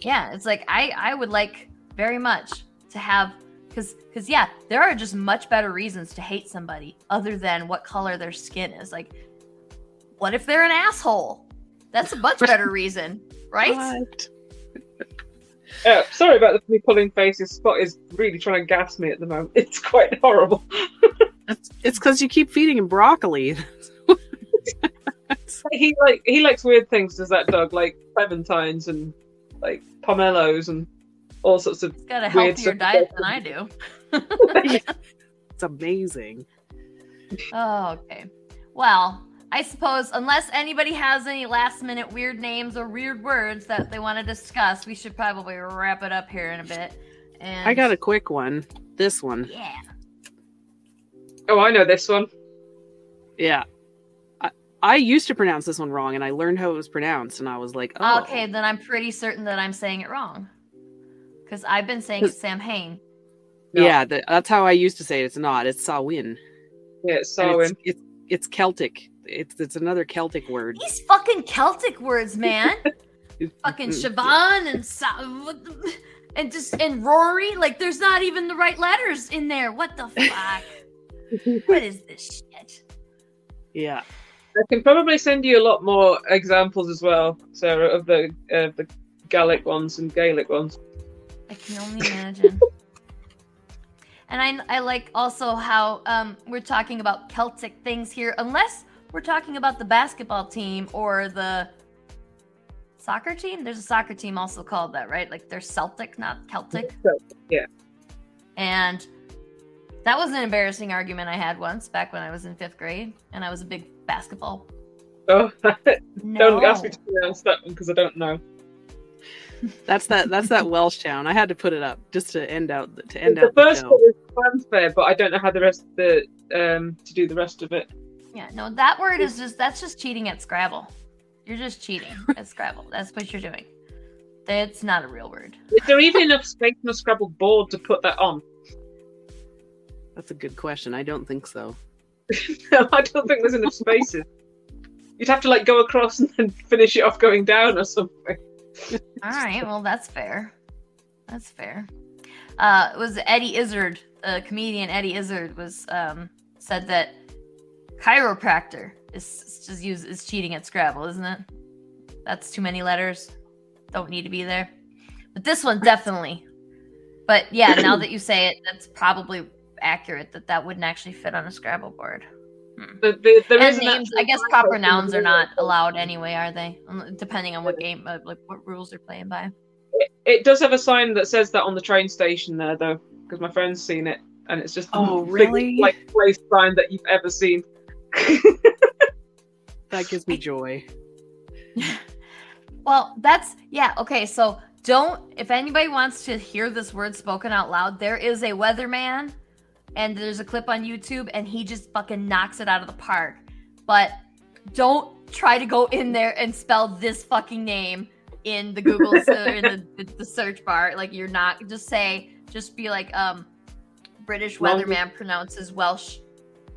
S1: yeah, it's like I I would like very much to have because because yeah, there are just much better reasons to hate somebody other than what color their skin is. Like, what if they're an asshole? That's a much *laughs* better reason, right?
S2: What?
S3: Uh, sorry about the, me pulling faces. Spot is really trying to gas me at the moment. *laughs* It's quite horrible.
S2: It's it's because you keep feeding him broccoli. *laughs*
S3: He like he likes weird things. Does that dog like clementines and like pomelos and all sorts of
S1: It's got a
S3: Weird
S1: healthier
S3: stuff.
S1: diet than I do. *laughs*
S2: it's amazing.
S1: Oh, okay. Well, I suppose unless anybody has any last minute weird names or weird words that they want to discuss, we should probably wrap it up here in a bit. And
S2: I got a quick one. This one.
S1: yeah.
S3: Oh, I know this one.
S2: Yeah. I, I used to pronounce this one wrong and I learned how it was pronounced and I was like, oh.
S1: Okay, then I'm pretty certain that I'm saying it wrong. Because I've been saying it's Sam Hain.
S3: No.
S2: Yeah, the, that's how I used to say it. It's not. It's Samhain.
S3: Yeah, it's
S2: And
S3: Samhain.
S2: it's, it's it's Celtic. It's it's another Celtic word.
S1: These fucking Celtic words, man. *laughs* fucking Siobhan and Sa- and just and Rory. Like, there's not even the right letters in there. What the *laughs* fuck? what is this shit?
S2: Yeah.
S3: I can probably send you a lot more examples as well, Sarah, of the uh, the Gallic ones and Gaelic ones.
S1: I can only imagine. *laughs* and I, I like also how um, we're talking about Celtic things here, unless we're talking about the basketball team or the soccer team. There's a soccer team also called that, right? Like they're Celtic, not Celtic.
S3: Yeah.
S1: And that was an embarrassing argument I had once back when I was in fifth grade, and I was a big basketball. *laughs*
S3: Oh,
S1: No.
S3: don't ask me to pronounce that one because I don't know. *laughs*
S2: That's that that's that Welsh town. I had to put it up just to end out to end
S3: the
S2: out the
S3: first
S2: show.
S3: one is fanfare, but I don't know how the rest of the um to do the rest of it.
S1: Yeah, no, that word is just that's just cheating at Scrabble. You're just cheating *laughs* at Scrabble. That's what you're doing. That's not a real word.
S3: Is there even enough space on a Scrabble board to put that on?
S2: That's a good question. I don't think so. *laughs*
S3: No, I don't think there's enough spaces. You'd have to like go across and then finish it off going down or something.
S1: All right, well that's fair. That's fair. Uh, it was Eddie Izzard, the comedian Eddie Izzard, was um, said that chiropractor is is just use is cheating at Scrabble, isn't it? That's too many letters. Don't need to be there. But this one definitely. But yeah, now that you say it, that's probably accurate that that wouldn't actually fit on a Scrabble board.
S3: The, the, there
S1: and names, I guess proper nouns are not allowed anyway, are they? Um, Depending on what game, uh, like what rules they're playing by.
S3: It, it does have a sign that says that on the train station there, though, because my friend's seen it, and it's just the
S2: Oh,
S3: biggest,
S2: really?
S3: like place sign that you've ever seen. *laughs*
S2: That gives me joy. *laughs*
S1: Well, that's yeah, okay. So don't if anybody wants to hear this word spoken out loud, there is a weatherman and there's a clip on YouTube and he just fucking knocks it out of the park. But don't try to go in there and spell this fucking name in the Google *laughs* or in the, the, the search bar. Like you're not just say just be like um British weatherman pronounces Welsh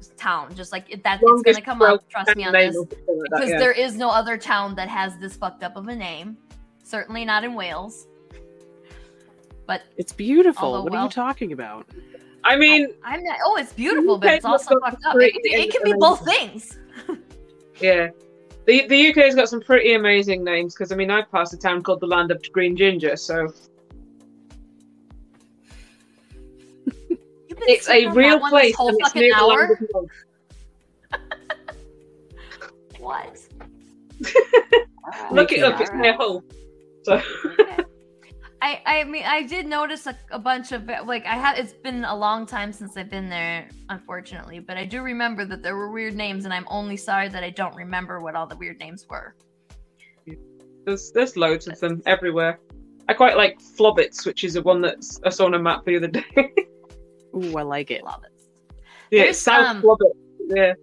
S1: town. Just like it, that it's gonna come up. Trust me on this
S3: or something that,
S1: because
S3: yeah.
S1: there is no other town that has this fucked up of a name. Certainly not in Wales. But
S2: It's beautiful.
S1: Although,
S2: what are you talking about?
S3: I mean,
S1: I'm not. Oh, it's beautiful, but it's also fucked up. It, it can be both things. *laughs*
S3: yeah. The, the UK's got some pretty amazing names because I mean I passed a town called the Land of Green Ginger, so it's a real
S1: that
S3: place
S1: whole
S3: and it's
S1: fucking
S3: near
S1: hour.
S3: Land *laughs* of
S1: What?
S3: Look it
S2: Okay,
S3: up, it's near Hull. So
S1: Okay. I, I mean I did notice a, a bunch of like I have it's been a long time since I've been there unfortunately but I do remember that there were weird names and I'm only sorry that I don't remember what all the weird names were.
S3: there's there's loads of them everywhere. I quite like Flobbits, which is the one that's I saw on a map the other day. *laughs*
S2: Ooh, I like it.
S1: Love it.
S3: yeah,
S1: There's,
S3: it's South
S1: um,
S3: Flobbit. Yeah.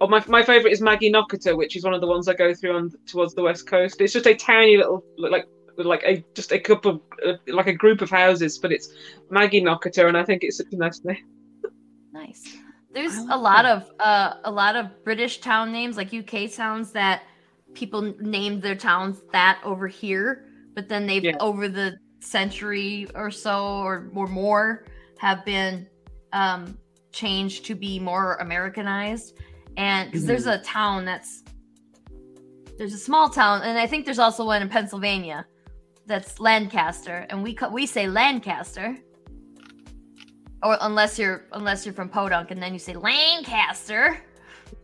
S3: Oh, my my favorite is Maggieknockater, which is one of the ones I go through on towards the west coast. It's just a tiny little like like a just a couple of uh, like a group of houses, but it's Maggieknockater, and I think it's such a nice name.
S1: Nice. There's
S2: I
S1: a
S2: like
S1: lot
S2: that.
S1: of uh, a lot of British town names, like UK towns, that people named their towns that over here, but then they've
S3: Yeah.
S1: over the century or so or or more have been um, changed to be more Americanized. And because there's a town that's there's a small town, and I think there's also one in Pennsylvania that's Lancaster, and we we say Lancaster or unless you're unless you're from Podunk and then you say Lancaster,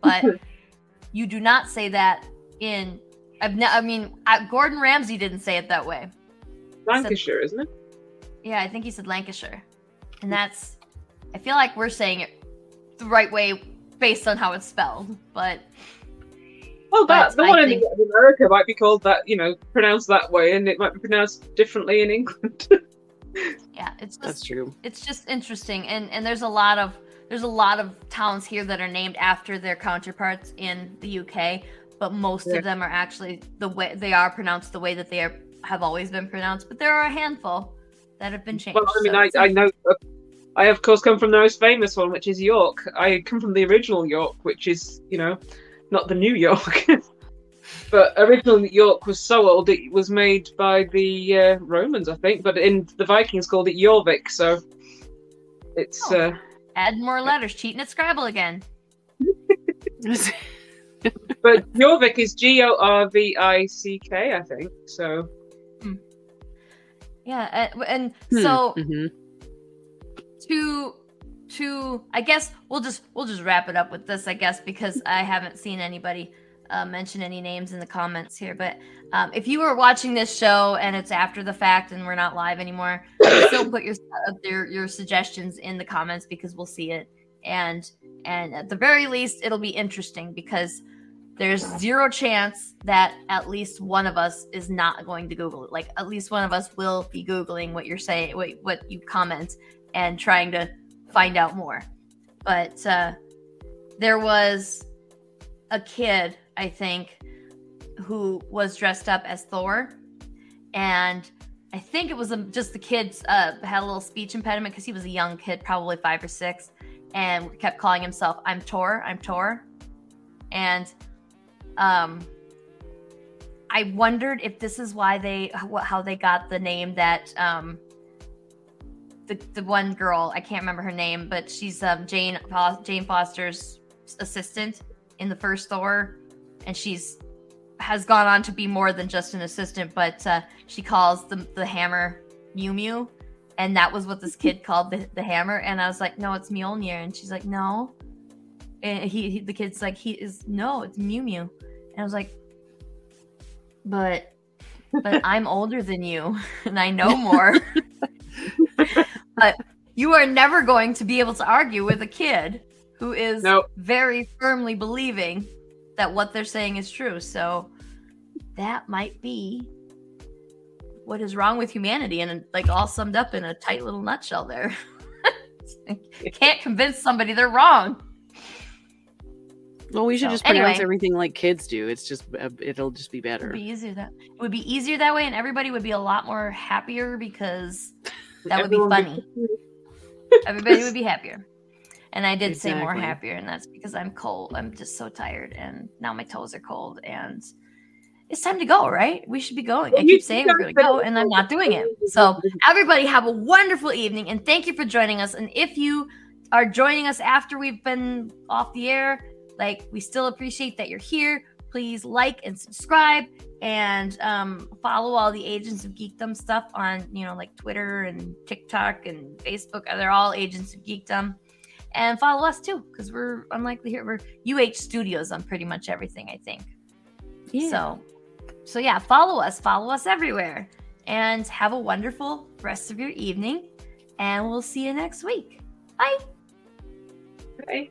S1: but *laughs* you do not say that in. I mean, I, Gordon Ramsay didn't say it that way.
S3: Lancashire, isn't it?
S1: Yeah, I think he said Lancashire, and that's. I feel like we're saying it the right way based on how it's spelled, but
S3: Well, that
S1: But
S3: the
S1: I
S3: one in
S1: think-
S3: America might be called that, you know, pronounced that way, and it might be pronounced differently in England. *laughs*
S1: yeah, it's just
S2: That's true.
S1: it's just interesting and and there's a lot of there's a lot of towns here that are named after their counterparts in the UK but most
S3: Yeah.
S1: of them are actually the way they are pronounced the way that they are, have always been pronounced but there are a handful that have been changed
S3: well, I mean,
S1: so
S3: I, I know. I of course come from the most famous one, which is York. I come from the original York, which is, you know, not the New York. *laughs* but original York was so old it was made by the uh, Romans, I think. But in the Vikings called it Jorvik, so it's
S1: Oh.
S3: uh,
S1: add more letters cheating at scrabble again *laughs*
S3: but Jorvik is G O R V I C K, I think. So
S1: yeah uh, and
S2: Hmm,
S1: so
S2: mhm.
S1: to to i guess we'll just we'll just wrap it up with this i guess because i haven't seen anybody uh, mention any names in the comments here but um, if you were watching this show and it's after the fact and we're not live anymore still put your uh, your, your suggestions in the comments because we'll see it and and at the very least it'll be interesting because there's zero chance that at least one of us is not going to google it. Like at least one of us will be googling what you're saying what, what you comment and trying to find out more. But uh there was a kid i think who was dressed up as thor. And i think it was um just the kids uh had a little speech impediment because he was a young kid probably five or six and kept calling himself i'm tor i'm tor. And um i wondered if this is why they how they got the name that um the, the one girl i can't remember her name but she's um jane jane foster's assistant in the first thor and she's has gone on to be more than just an assistant but uh, she calls the, the hammer mew mew and that was what this kid called the, the hammer and i was like no it's mjolnir and she's like no and he, he the kid's like he is no it's mew mew and i was like but but *laughs* i'm older than you *laughs* and i know more *laughs* but you are never going to be able to argue with a kid who is
S3: No.
S1: very firmly believing that what they're saying is true. So that might be what is wrong with humanity and like all summed up in a tight little nutshell there. Can't convince somebody they're wrong.
S2: Well, we should
S1: So,
S2: just pronounce
S1: anyway.
S2: everything like kids do. It's just uh, it'll just be better.
S1: would be easier that it would be easier that way and everybody would be a lot more happier because *laughs* that would be funny. *laughs* Everybody would be happier. And I did say more happier, and that's because I'm cold. I'm just so tired, and now my toes are cold, and it's time to go, right? We should be going. I keep saying we're going to go, and I'm not doing it. So, everybody, have a wonderful evening, and thank you for joining us. And if you are joining us after we've been off the air, like we still appreciate that you're here. Please like and subscribe, and um, follow all the Agents of Geekdom stuff on you know like Twitter and TikTok and Facebook. They're all Agents of Geekdom. And follow us too, because we're unlikely here. We're UH Studios on pretty much everything, I think.
S2: Yeah.
S1: So, so yeah, follow us, follow us everywhere, and have a wonderful rest of your evening. And we'll see you next week. Bye.
S3: Okay.